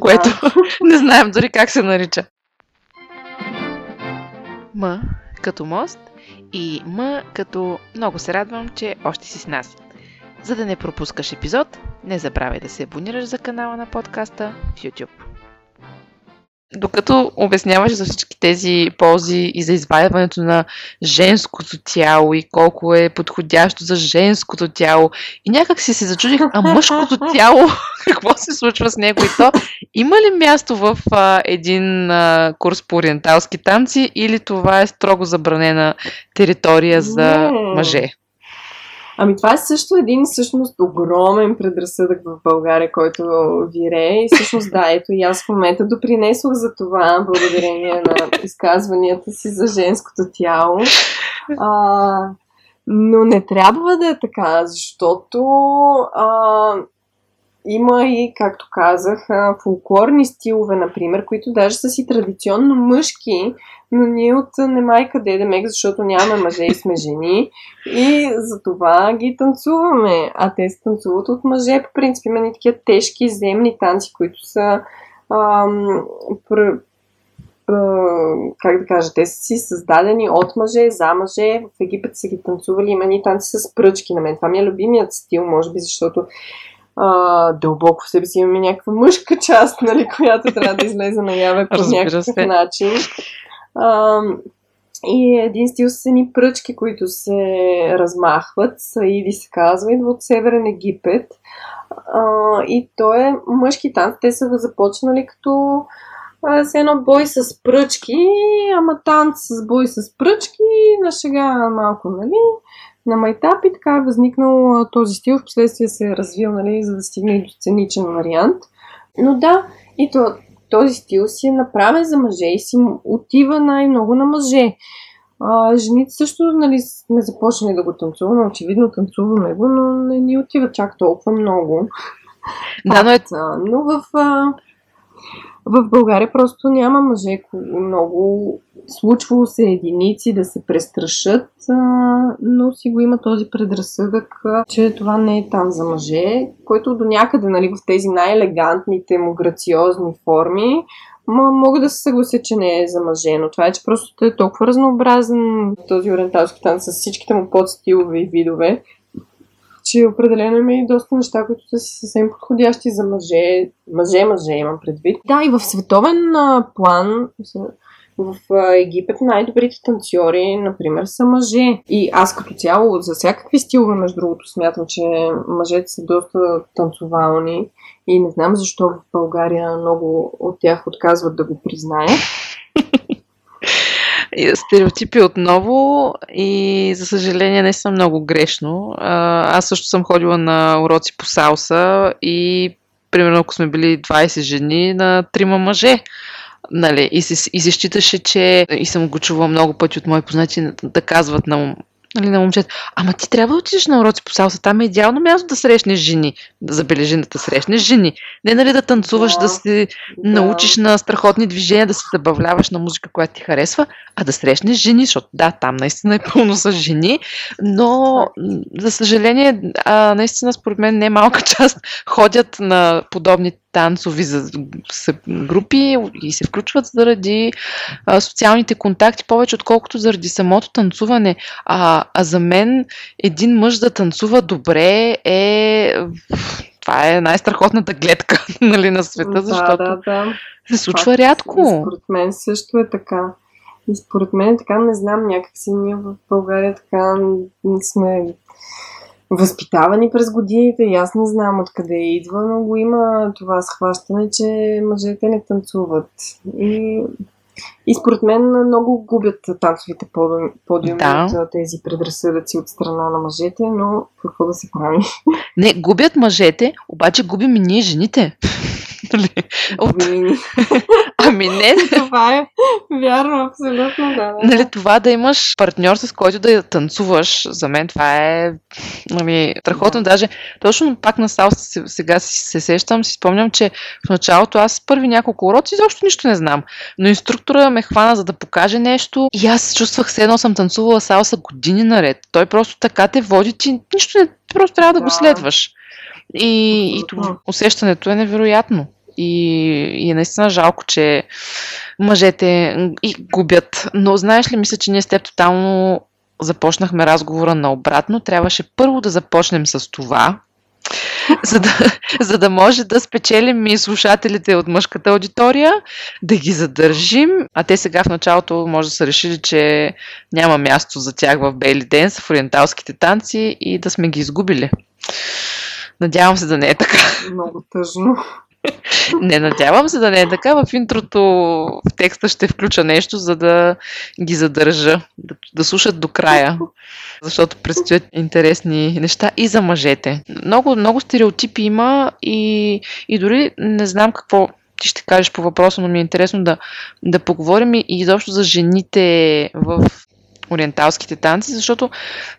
Което [LAUGHS] не знаем дори как се нарича. М като мост и М като много се радвам, че още си с нас. За да не пропускаш епизод, не забравяй да се абонираш за канала на подкаста в YouTube. докато обясняваш за всички тези ползи и за извадяването на женското тяло и колко е подходящо за женското тяло, и някак си се зачудих, а мъжкото [LAUGHS] тяло, какво се случва с него и то, има ли място в а, един а, курс по ориенталски танци или това е строго забранена територия за мъже? Ами това е също един всъщност огромен предразсъдък в България, който вирее. И всъщност да, ето и аз в момента допринесох за това, благодарение на изказванията си за женското тяло. А, но не трябва да е така, защото а, има и, както казах, фолклорни стилове, например, които даже са си традиционно мъжки, но ние от немай къде защото нямаме мъже и сме жени и за това ги танцуваме. А те се танцуват от мъже, по принцип има ни такива тежки земни танци, които са ам, пр, как да кажа, те са си създадени от мъже, за мъже. В Египет са ги танцували, има ни танци с пръчки на мен. Това ми е любимият стил, може би, защото а, дълбоко в себе си имаме някаква мъжка част, нали, която трябва да излезе наяве по някакъв начин. А, и един стил с едни пръчки, които се размахват, Саиди се казва, идва от Северен Египет. А, и то е мъжки танц. Те са започнали като с едно бой с пръчки, ама танц с бой с пръчки, на шега малко, нали? На майтап и така е възникнал този стил. В последствие се е развил, нали, за да стигне и до сценичен вариант. Но да, и то, този стил си е направен за мъже и си отива най-много на мъже. А, жените също нали, сме започнали да го танцуваме, очевидно танцуваме го, но не ни отива чак толкова много. Да, но, е... но в, в България просто няма мъже много случвало се единици да се престрашат, но си го има този предразсъдък, че това не е там за мъже, който до някъде нали, в тези най-елегантните му грациозни форми Ма, мога да се съглася, че не е за мъже, но това е, че просто е толкова разнообразен този ориенталски танц с всичките му подстилове и видове, че определено има и доста неща, които са съвсем подходящи за мъже. Мъже, мъже имам предвид. Да, и в световен а, план в Египет най-добрите танцори, например, са мъже. И аз като цяло за всякакви стилове, между другото, смятам, че мъжете са доста танцовални и не знам защо в България много от тях отказват да го признаят. Стереотипи отново и за съжаление не съм много грешно. Аз също съм ходила на уроци по салса и примерно ако сме били 20 жени на трима мъже. Нали, и, се, и се считаше, че и съм го чувала много пъти от мои познати да казват на нали, на момчета. Ама ти трябва да отидеш на уроци по салса. Там е идеално място да срещнеш жени. Да забележи да срещнеш жени. Не нали да танцуваш, да, да се да. научиш на страхотни движения, да се забавляваш на музика, която ти харесва, а да срещнеш жени, защото да, там наистина е пълно с жени, но за съжаление, а, наистина според мен не малка [LAUGHS] част ходят на подобни танцови групи и се включват заради а, социалните контакти повече, отколкото заради самото танцуване. А, а за мен един мъж да танцува добре е това е най-страхотната гледка [LAUGHS] нали, на света, защото да, да, да. се случва Факт, рядко. Според мен също е така. И според мен така не знам, някакси ние в България така сме възпитавани през годините и аз не знам откъде идва, но го има това схващане, че мъжете не танцуват. И, и според мен много губят танцовите подиуми да. от тези предразсъдъци от страна на мъжете, но какво да се прави? Не, губят мъжете, обаче губим и ние жените. Нали? От... [LAUGHS] Ами не. това е вярно, абсолютно да. да. Нали, това да имаш партньор, с който да танцуваш, за мен това е нали, страхотно. Да. Даже точно пак на салса сега си се сещам, си спомням, че в началото аз първи няколко уроци изобщо нищо не знам. Но инструктора ме хвана за да покаже нещо и аз чувствах се едно съм танцувала салса години наред. Той просто така те води, че нищо не, просто трябва да, да. го следваш. И, и това, усещането е невероятно. И, и е наистина жалко, че мъжете и губят. Но знаеш ли, мисля, че ние с теб тотално започнахме разговора наобратно. Трябваше първо да започнем с това, [LAUGHS] за да, за да може да спечелим и слушателите от мъжката аудитория, да ги задържим, а те сега в началото може да са решили, че няма място за тях в Бейли Денс, в ориенталските танци и да сме ги изгубили. Надявам се да не е така. Много тъжно. Не, надявам се да не е така. В интрото в текста ще включа нещо, за да ги задържа, да, да слушат до края, защото предстоят интересни неща и за мъжете. Много, много стереотипи има и, и дори не знам какво ти ще кажеш по въпроса, но ми е интересно да, да поговорим и изобщо за жените в ориенталските танци, защото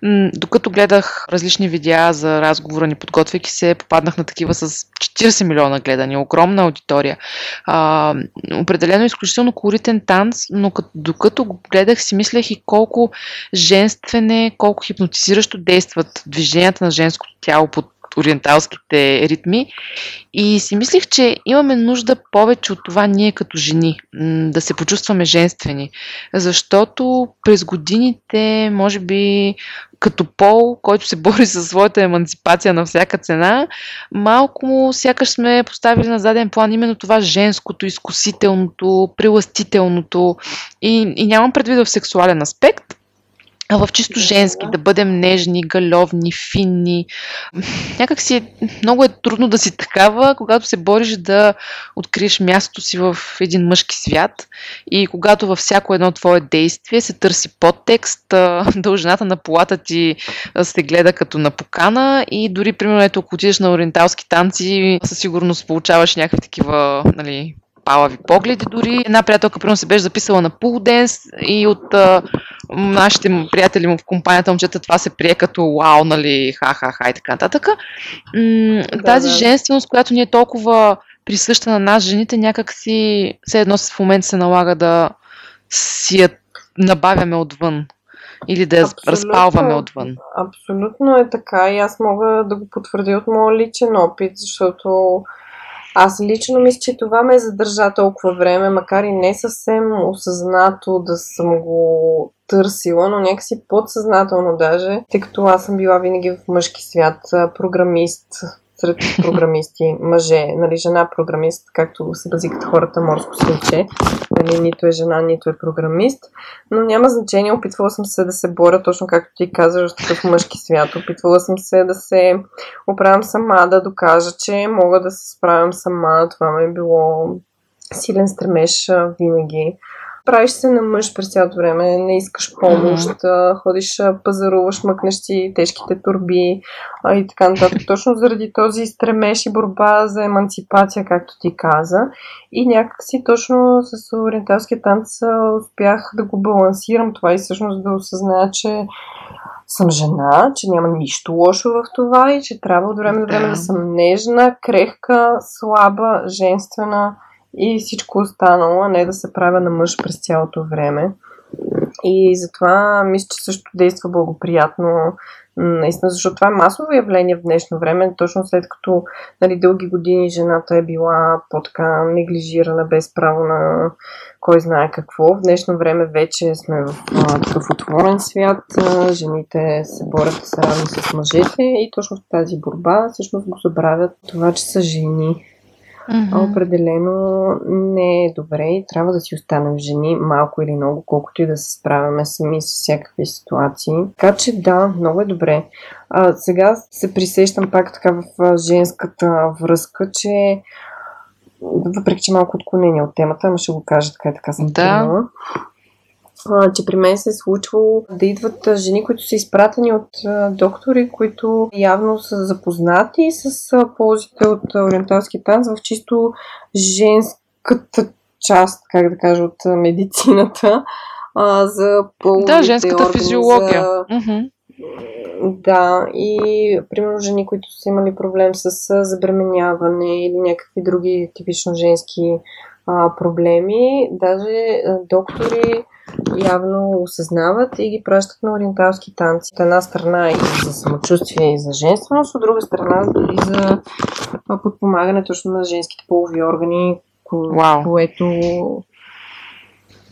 м- докато гледах различни видеа за разговора ни, подготвяйки се, попаднах на такива с 40 милиона гледания, огромна аудитория. А, определено изключително колоритен танц, но като, докато го гледах си мислех и колко женствене, колко хипнотизиращо действат движенията на женското тяло под ориенталските ритми. И си мислих, че имаме нужда повече от това ние като жени, да се почувстваме женствени. Защото през годините, може би, като пол, който се бори за своята емансипация на всяка цена, малко сякаш сме поставили на заден план именно това женското, изкусителното, приластителното и, и нямам предвид в сексуален аспект, а в чисто женски, да бъдем нежни, галевни, финни. Някак си е, много е трудно да си такава, когато се бориш да откриеш мястото си в един мъжки свят и когато във всяко едно твое действие се търси подтекст, дължината на полата ти се гледа като на покана и дори, примерно, ето, ако отидеш на ориенталски танци, със сигурност получаваш някакви такива, нали, палави погледи дори. Една приятелка, примерно, се беше записала на пулденс и от а, нашите приятели му в компанията момчета това се прие като вау, нали, ха-ха-ха и така нататък. М- да, тази да. женственост, която ни е толкова присъща на нас, жените, някак си все едно в момента се налага да си я набавяме отвън или да я разпалваме отвън. Абсолютно е така и аз мога да го потвърдя от моя личен опит, защото аз лично мисля, че това ме задържа толкова време, макар и не съвсем осъзнато да съм го търсила, но някакси подсъзнателно даже, тъй като аз съм била винаги в мъжки свят, програмист, сред програмисти, мъже, нали, жена програмист, както се базикат хората морско свинче, нали, нито е жена, нито е програмист, но няма значение, опитвала съм се да се боря, точно както ти казваш, в такъв мъжки свят, опитвала съм се да се оправям сама, да докажа, че мога да се справям сама, това ми е било силен стремеж винаги правиш се на мъж през цялото време, не искаш помощ, mm-hmm. ходиш, пазаруваш, мъкнеш си тежките турби а, и така нататък. [LAUGHS] Точно заради този стремеж и борба за емансипация, както ти каза. И някакси точно с ориенталския танц успях да го балансирам това и всъщност да осъзная, че съм жена, че няма нищо лошо в това и че трябва от време на време да съм нежна, крехка, слаба, женствена и всичко останало, а не да се правя на мъж през цялото време. И затова мисля, че също действа благоприятно наистина, защото това е масово явление в днешно време, точно след като нали, дълги години жената е била по-така неглижирана, без право на кой знае какво. В днешно време вече сме в такъв отворен свят, жените се борят равни с мъжете и точно в тази борба всъщност го забравят това, че са жени. Mm-hmm. Определено не е добре и трябва да си останем жени малко или много, колкото и да се справяме сами с всякакви ситуации. Така че да, много е добре. А, сега се присещам пак така в женската връзка, че въпреки, че малко отклонение от темата, ама ще го кажа така и така съм да а, че при мен се е случвало да идват жени, които са изпратени от а, доктори, които явно са запознати с а, ползите от ориенталски танц в чисто женската част, как да кажа, от медицината а, за ползите. Да, женската органи, физиология. За... Да, и примерно жени, които са имали проблем с забременяване или някакви други типично женски а, проблеми, даже а, доктори явно осъзнават и ги пращат на ориенталски танци. От една страна и за самочувствие и за женственост, от друга страна и за подпомагане точно на женските полови органи, wow. което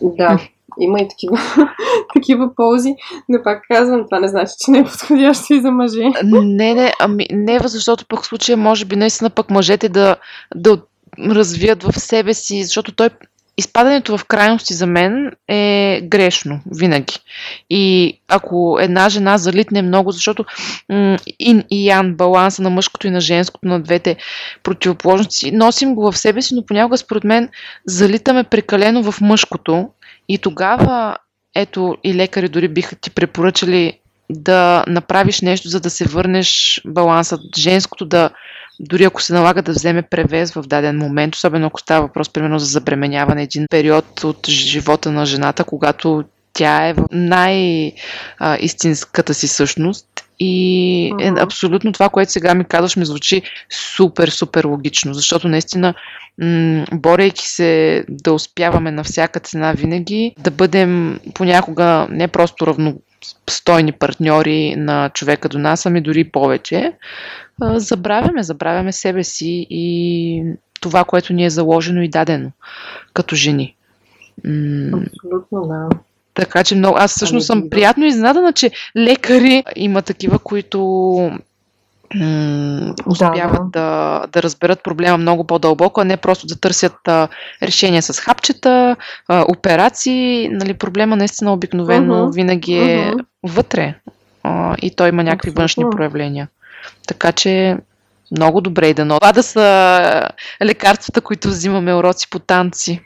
да, има и такива, [LAUGHS] такива ползи, но пак казвам, това не значи, че не е подходящо и за мъже. Не, не, ами не, защото пък в случая може би наистина пък мъжете да, да развият в себе си, защото той изпадането в крайности за мен е грешно, винаги. И ако една жена залитне много, защото ин и ян, баланса на мъжкото и на женското, на двете противоположности, носим го в себе си, но понякога според мен залитаме прекалено в мъжкото и тогава, ето и лекари дори биха ти препоръчали да направиш нещо, за да се върнеш баланса, женското да дори ако се налага да вземе превес в даден момент, особено ако става въпрос, примерно, за забременяване, един период от живота на жената, когато тя е в най-истинската си същност. И е абсолютно това, което сега ми казваш, ми звучи супер, супер логично, защото наистина, м- борейки се да успяваме на всяка цена винаги, да бъдем понякога не просто равностойни партньори на човека до нас, ами дори повече, забравяме, забравяме себе си и това, което ни е заложено и дадено като жени. Абсолютно, да. Така че много. Аз всъщност съм приятно изненадана, че лекари има такива, които м- успяват да, да. да разберат проблема много по-дълбоко, а не просто да търсят а, решения с хапчета, а, операции. Нали, проблема наистина обикновено uh-huh. винаги е uh-huh. вътре а, и той има някакви Абсолютно. външни проявления. Така че много добре и дано. Това да са лекарствата, които взимаме уроци по танци.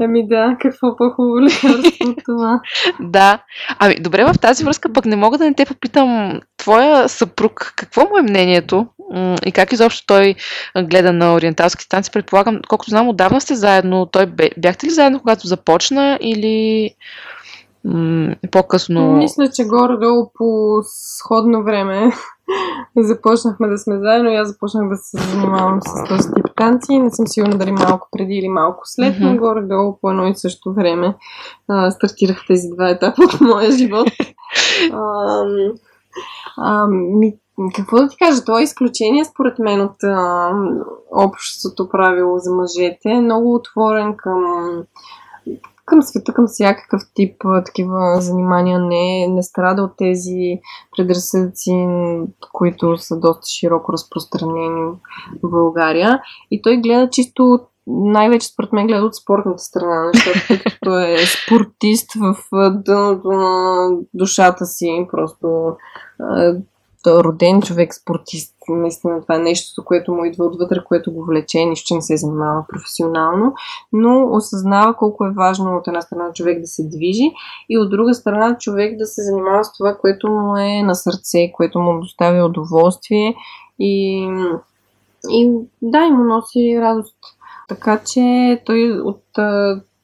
Ами да, какво по-хубаво лекарство от това. [LAUGHS] да. Ами добре, в тази връзка пък не мога да не те попитам твоя съпруг, какво му е мнението и как изобщо той гледа на ориенталски танци. Предполагам, колкото знам, отдавна сте заедно. Той бяхте ли заедно, когато започна или по-късно? Мисля, че горе-долу по сходно време [LAUGHS] започнахме да сме заедно и аз започнах да се занимавам с този тип танци. Не съм сигурна дали малко преди или малко след, mm-hmm. но горе-долу по едно и също време а, стартирах тези два етапа от моя живот. [LAUGHS] а, а, ми, какво да ти кажа? Това е изключение според мен от а, общото правило за мъжете. Е много отворен към към света, към всякакъв тип такива занимания, не, не страда от тези предразсъдъци, които са доста широко разпространени в България. И той гледа чисто най-вече според мен гледа от спортната страна, защото той е спортист в дъното на душата си, просто роден човек, спортист. Наистина това е нещо, което му идва отвътре, което го влече, нищо, не се занимава професионално, но осъзнава колко е важно от една страна човек да се движи и от друга страна човек да се занимава с това, което му е на сърце, което му доставя удоволствие и, и да, и му носи радост. Така че той от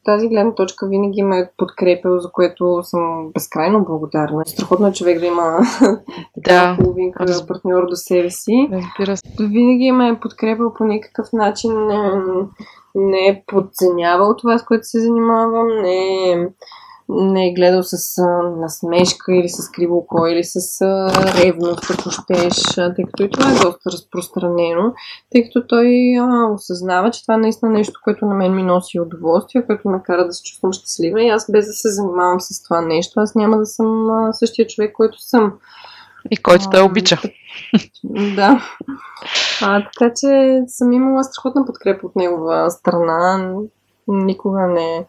тази гледна точка винаги ме подкрепил, за което съм безкрайно благодарна. Страхотно е човек да има [LAUGHS] да, половинка раз... партньор до себе си. Разбира се. Винаги ме е подкрепил по никакъв начин. Не, не е подценявал това, с което се занимавам. Не е не е гледал с а, насмешка или с кривоко или с а, ревност, ако щеш, тъй като и това е доста разпространено, тъй като той а, осъзнава, че това е наистина нещо, което на мен ми носи удоволствие, което ме кара да се чувствам щастлива и аз без да се занимавам с това нещо, аз няма да съм а, същия човек, който съм. И който той обича. Да. А, така че съм имала страхотна подкрепа от негова страна никога не.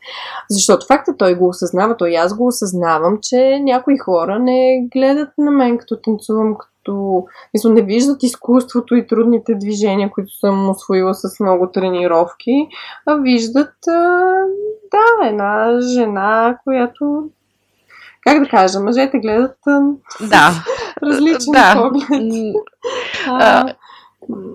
Защото факта той го осъзнава, той аз го осъзнавам, че някои хора не гледат на мен като танцувам, като мисля, не виждат изкуството и трудните движения, които съм освоила с много тренировки, а виждат да, една жена, която как да кажа, мъжете гледат да. [LAUGHS] различен да. поглед. А,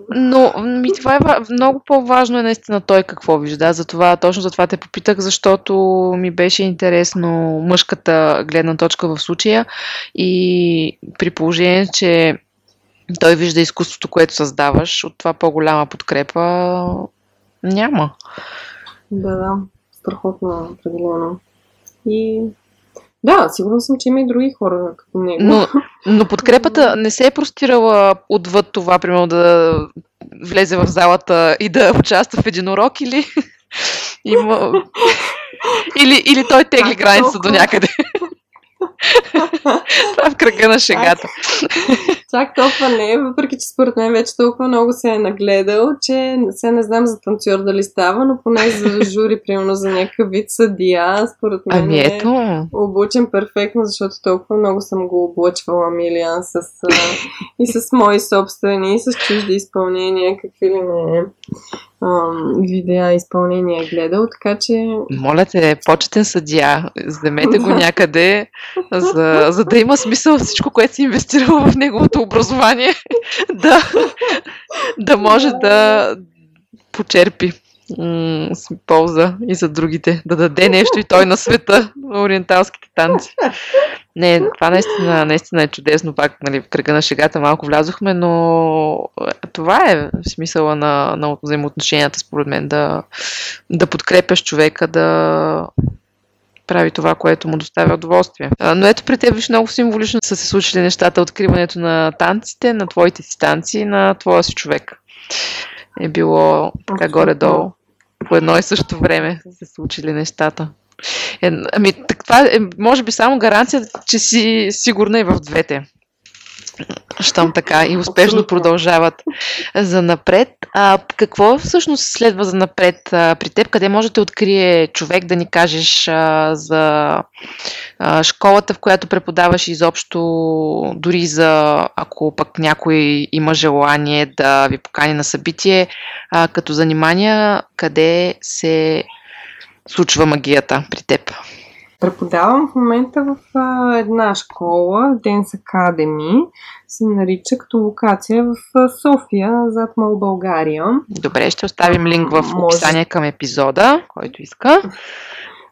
но ми, това е много по-важно е наистина той какво вижда. Затова, точно за това те попитах, защото ми беше интересно мъжката гледна точка в случая и при положение, че той вижда изкуството, което създаваш, от това по-голяма подкрепа няма. Да, да. Страхотно, определено. И да, сигурно съм, че има и други хора като него. Но, [LAUGHS] но подкрепата не се е простирала отвъд това, примерно да влезе в залата и да участва в един урок или [LAUGHS] има... Или, или той тегли границата до някъде. [LAUGHS] Това е в кръга на шегата. Чак толкова не, въпреки че според мен вече толкова много се е нагледал, че се не знам за танцор дали става, но поне за жури, примерно за някакъв вид съдия, според мен ами ето. е обучен перфектно, защото толкова много съм го облъчвала Милиан с, и с мои собствени, и с чужди изпълнения, какви ли не видеа изпълнение е гледал, така че... Моля те, почетен съдия, вземете го [LAUGHS] някъде, за, за да има смисъл всичко, което си инвестирал в неговото образование, [LAUGHS] да, да може да. почерпи м- полза и за другите, да даде нещо и той на света, на ориенталските танци. Не, това наистина, наистина е чудесно, пак нали, в кръга на шегата малко влязохме, но това е смисъла на, на взаимоотношенията, според мен, да, да подкрепяш човека, да прави това, което му доставя удоволствие. Но ето при теб виж много символично са се случили нещата, откриването на танците, на твоите си танци, на твоя си човек. Е било така горе-долу по едно и също време са се случили нещата. Е, ами, това е, може би, само гаранция, че си сигурна и в двете. Щом така и успешно Абсолютно. продължават за напред. А, какво всъщност следва за напред а, при теб? Къде може да открие човек да ни кажеш а, за а, школата, в която преподаваш изобщо, дори за ако пък някой има желание да ви покани на събитие, а, като занимания, къде се случва магията при теб? Преподавам в момента в а, една школа, Dance Academy, се нарича като локация в София, зад Мол България. Добре, ще оставим линк в описание към епизода, който иска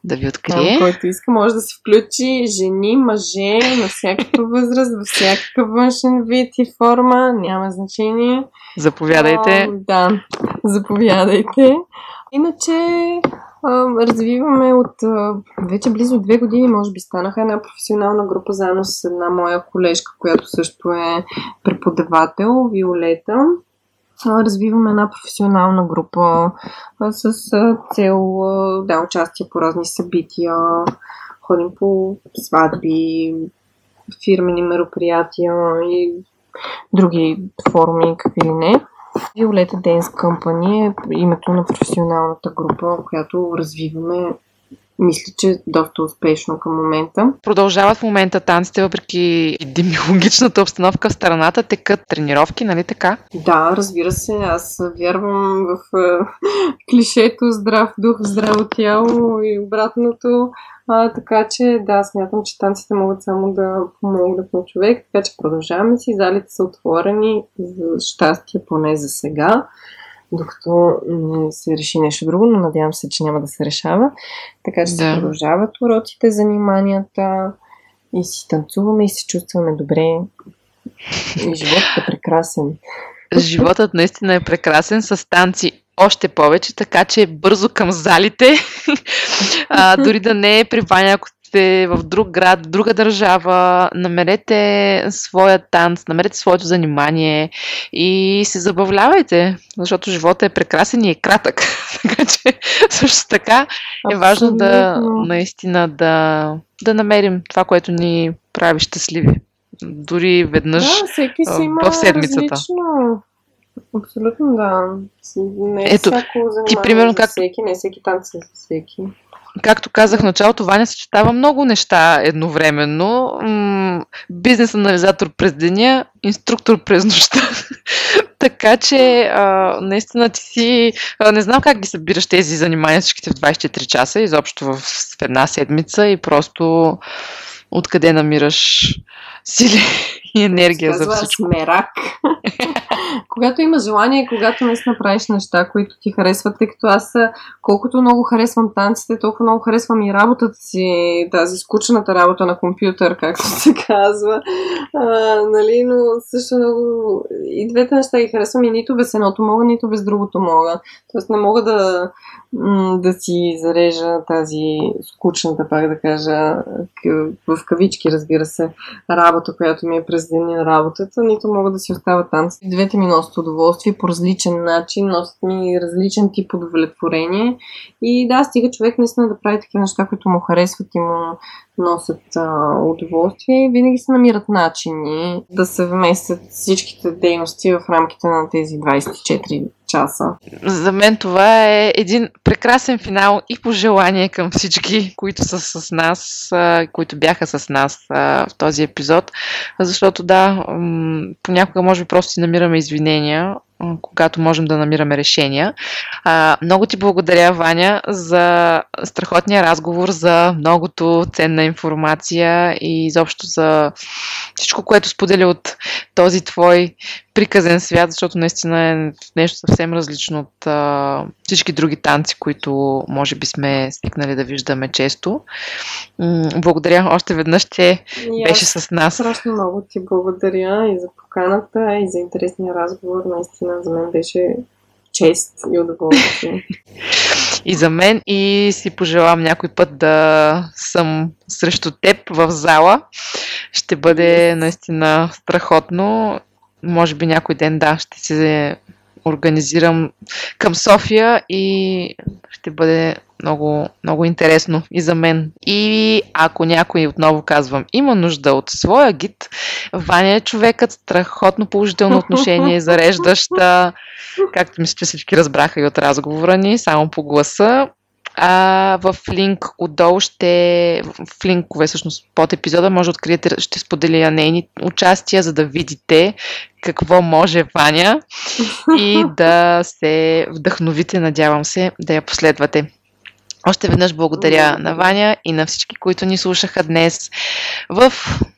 да ви открие. Там, който иска, може да се включи жени, мъже, на всякаква [LAUGHS] възраст, във всякакъв външен вид и форма, няма значение. Заповядайте. А, да, заповядайте. Иначе развиваме от вече близо две години, може би станаха една професионална група заедно с една моя колежка, която също е преподавател, Виолета. Развиваме една професионална група с цел да, участие по разни събития, ходим по сватби, фирмени мероприятия и други форми, какви ли не. Violeta Dance Company е името на професионалната група, която развиваме мисля, че е доста успешно към момента. Продължават в момента танците, въпреки демиологичната обстановка в страната, текат тренировки, нали така? Да, разбира се. Аз вярвам в е, клишето здрав дух, здраво тяло и обратното. А, така че да, смятам, че танците могат само да помогнат на човек, така че продължаваме си. Залите са отворени за щастие, поне за сега докато не се реши нещо друго, но надявам се, че няма да се решава. Така че да. се продължават уроците, заниманията и си танцуваме и се чувстваме добре. И животът е прекрасен. Животът наистина е прекрасен с танци още повече, така че бързо към залите. [LAUGHS] а, дори да не е при Ваня, ако сте в друг град, в друга държава, намерете своя танц, намерете своето занимание и се забавлявайте, защото живота е прекрасен и е кратък. [LAUGHS] така че също така е важно да наистина да, да намерим това, което ни прави щастливи. Дори веднъж да, всеки си има в седмицата. Различно. Абсолютно да. Не е Ето, всяко ти примерно как... всеки, не всеки танц е за всеки както казах в началото, Ваня съчетава много неща едновременно. М- бизнес анализатор през деня, инструктор през нощта. [LAUGHS] така че, а, наистина ти си... А, не знам как ги събираш тези занимания всичките в 24 часа, изобщо в, в една седмица и просто откъде намираш сили и енергия за всичко. Смерак. [LAUGHS] когато има желание, когато не направиш неща, които ти харесват, тъй като аз колкото много харесвам танците, толкова много харесвам и работата си, тази скучната работа на компютър, както се казва. А, нали, но също много и двете неща ги харесвам и нито без едното мога, нито без другото мога. Тоест не мога да да си зарежа тази скучната, пак да кажа, в кавички, разбира се, работа, която ми е през деня работата, нито мога да си оставя там. Двете ми носят удоволствие по различен начин, носят ми различен тип удовлетворение и да, стига човек наистина да прави такива неща, които му харесват и му носят а, удоволствие. Винаги се намират начини да се вместят всичките дейности в рамките на тези 24 часа. За мен това е един прекрасен финал и пожелание към всички, които са с нас, които бяха с нас в този епизод, защото да, понякога може би просто си намираме извинения, когато можем да намираме решения. А, много ти благодаря, Ваня, за страхотния разговор, за многото ценна информация и изобщо за всичко, което споделя от този твой приказен свят, защото наистина е нещо съвсем различно от а, всички други танци, които може би сме стикнали да виждаме често. М- благодаря още веднъж, че беше с нас. Страшно много ти благодаря и за поканата, и за интересния разговор. Наистина за мен беше чест и удоволствие. [LAUGHS] и за мен и си пожелавам някой път да съм срещу теб в зала. Ще бъде наистина страхотно може би някой ден, да, ще се организирам към София и ще бъде много, много интересно и за мен. И ако някой, отново казвам, има нужда от своя гид, Ваня е човекът, страхотно положително отношение, [LAUGHS] зареждаща, както мисля, че всички разбраха и от разговора ни, само по гласа. А, в линк отдолу ще, в линкове всъщност под епизода може да откриете, ще споделя нейни участия, за да видите какво може Ваня [LAUGHS] и да се вдъхновите, надявам се, да я последвате. Още веднъж благодаря на Ваня и на всички, които ни слушаха днес в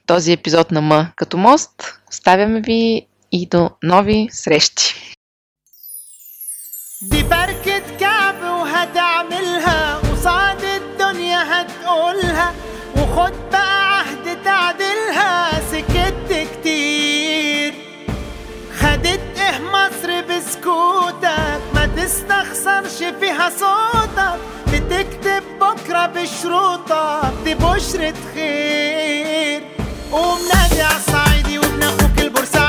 този епизод на М като мост. Оставяме ви и до нови срещи! دي بركة كعب وهتعملها قصاد الدنيا هتقولها وخد بقى عهد تعدلها سكت كتير خدت ايه مصر بسكوتك ما تستخسرش فيها صوتك نكتب بكرة بشروطك دي بشرة خير. قوم نادي صعيدي وابن أخوك البورسعيدي.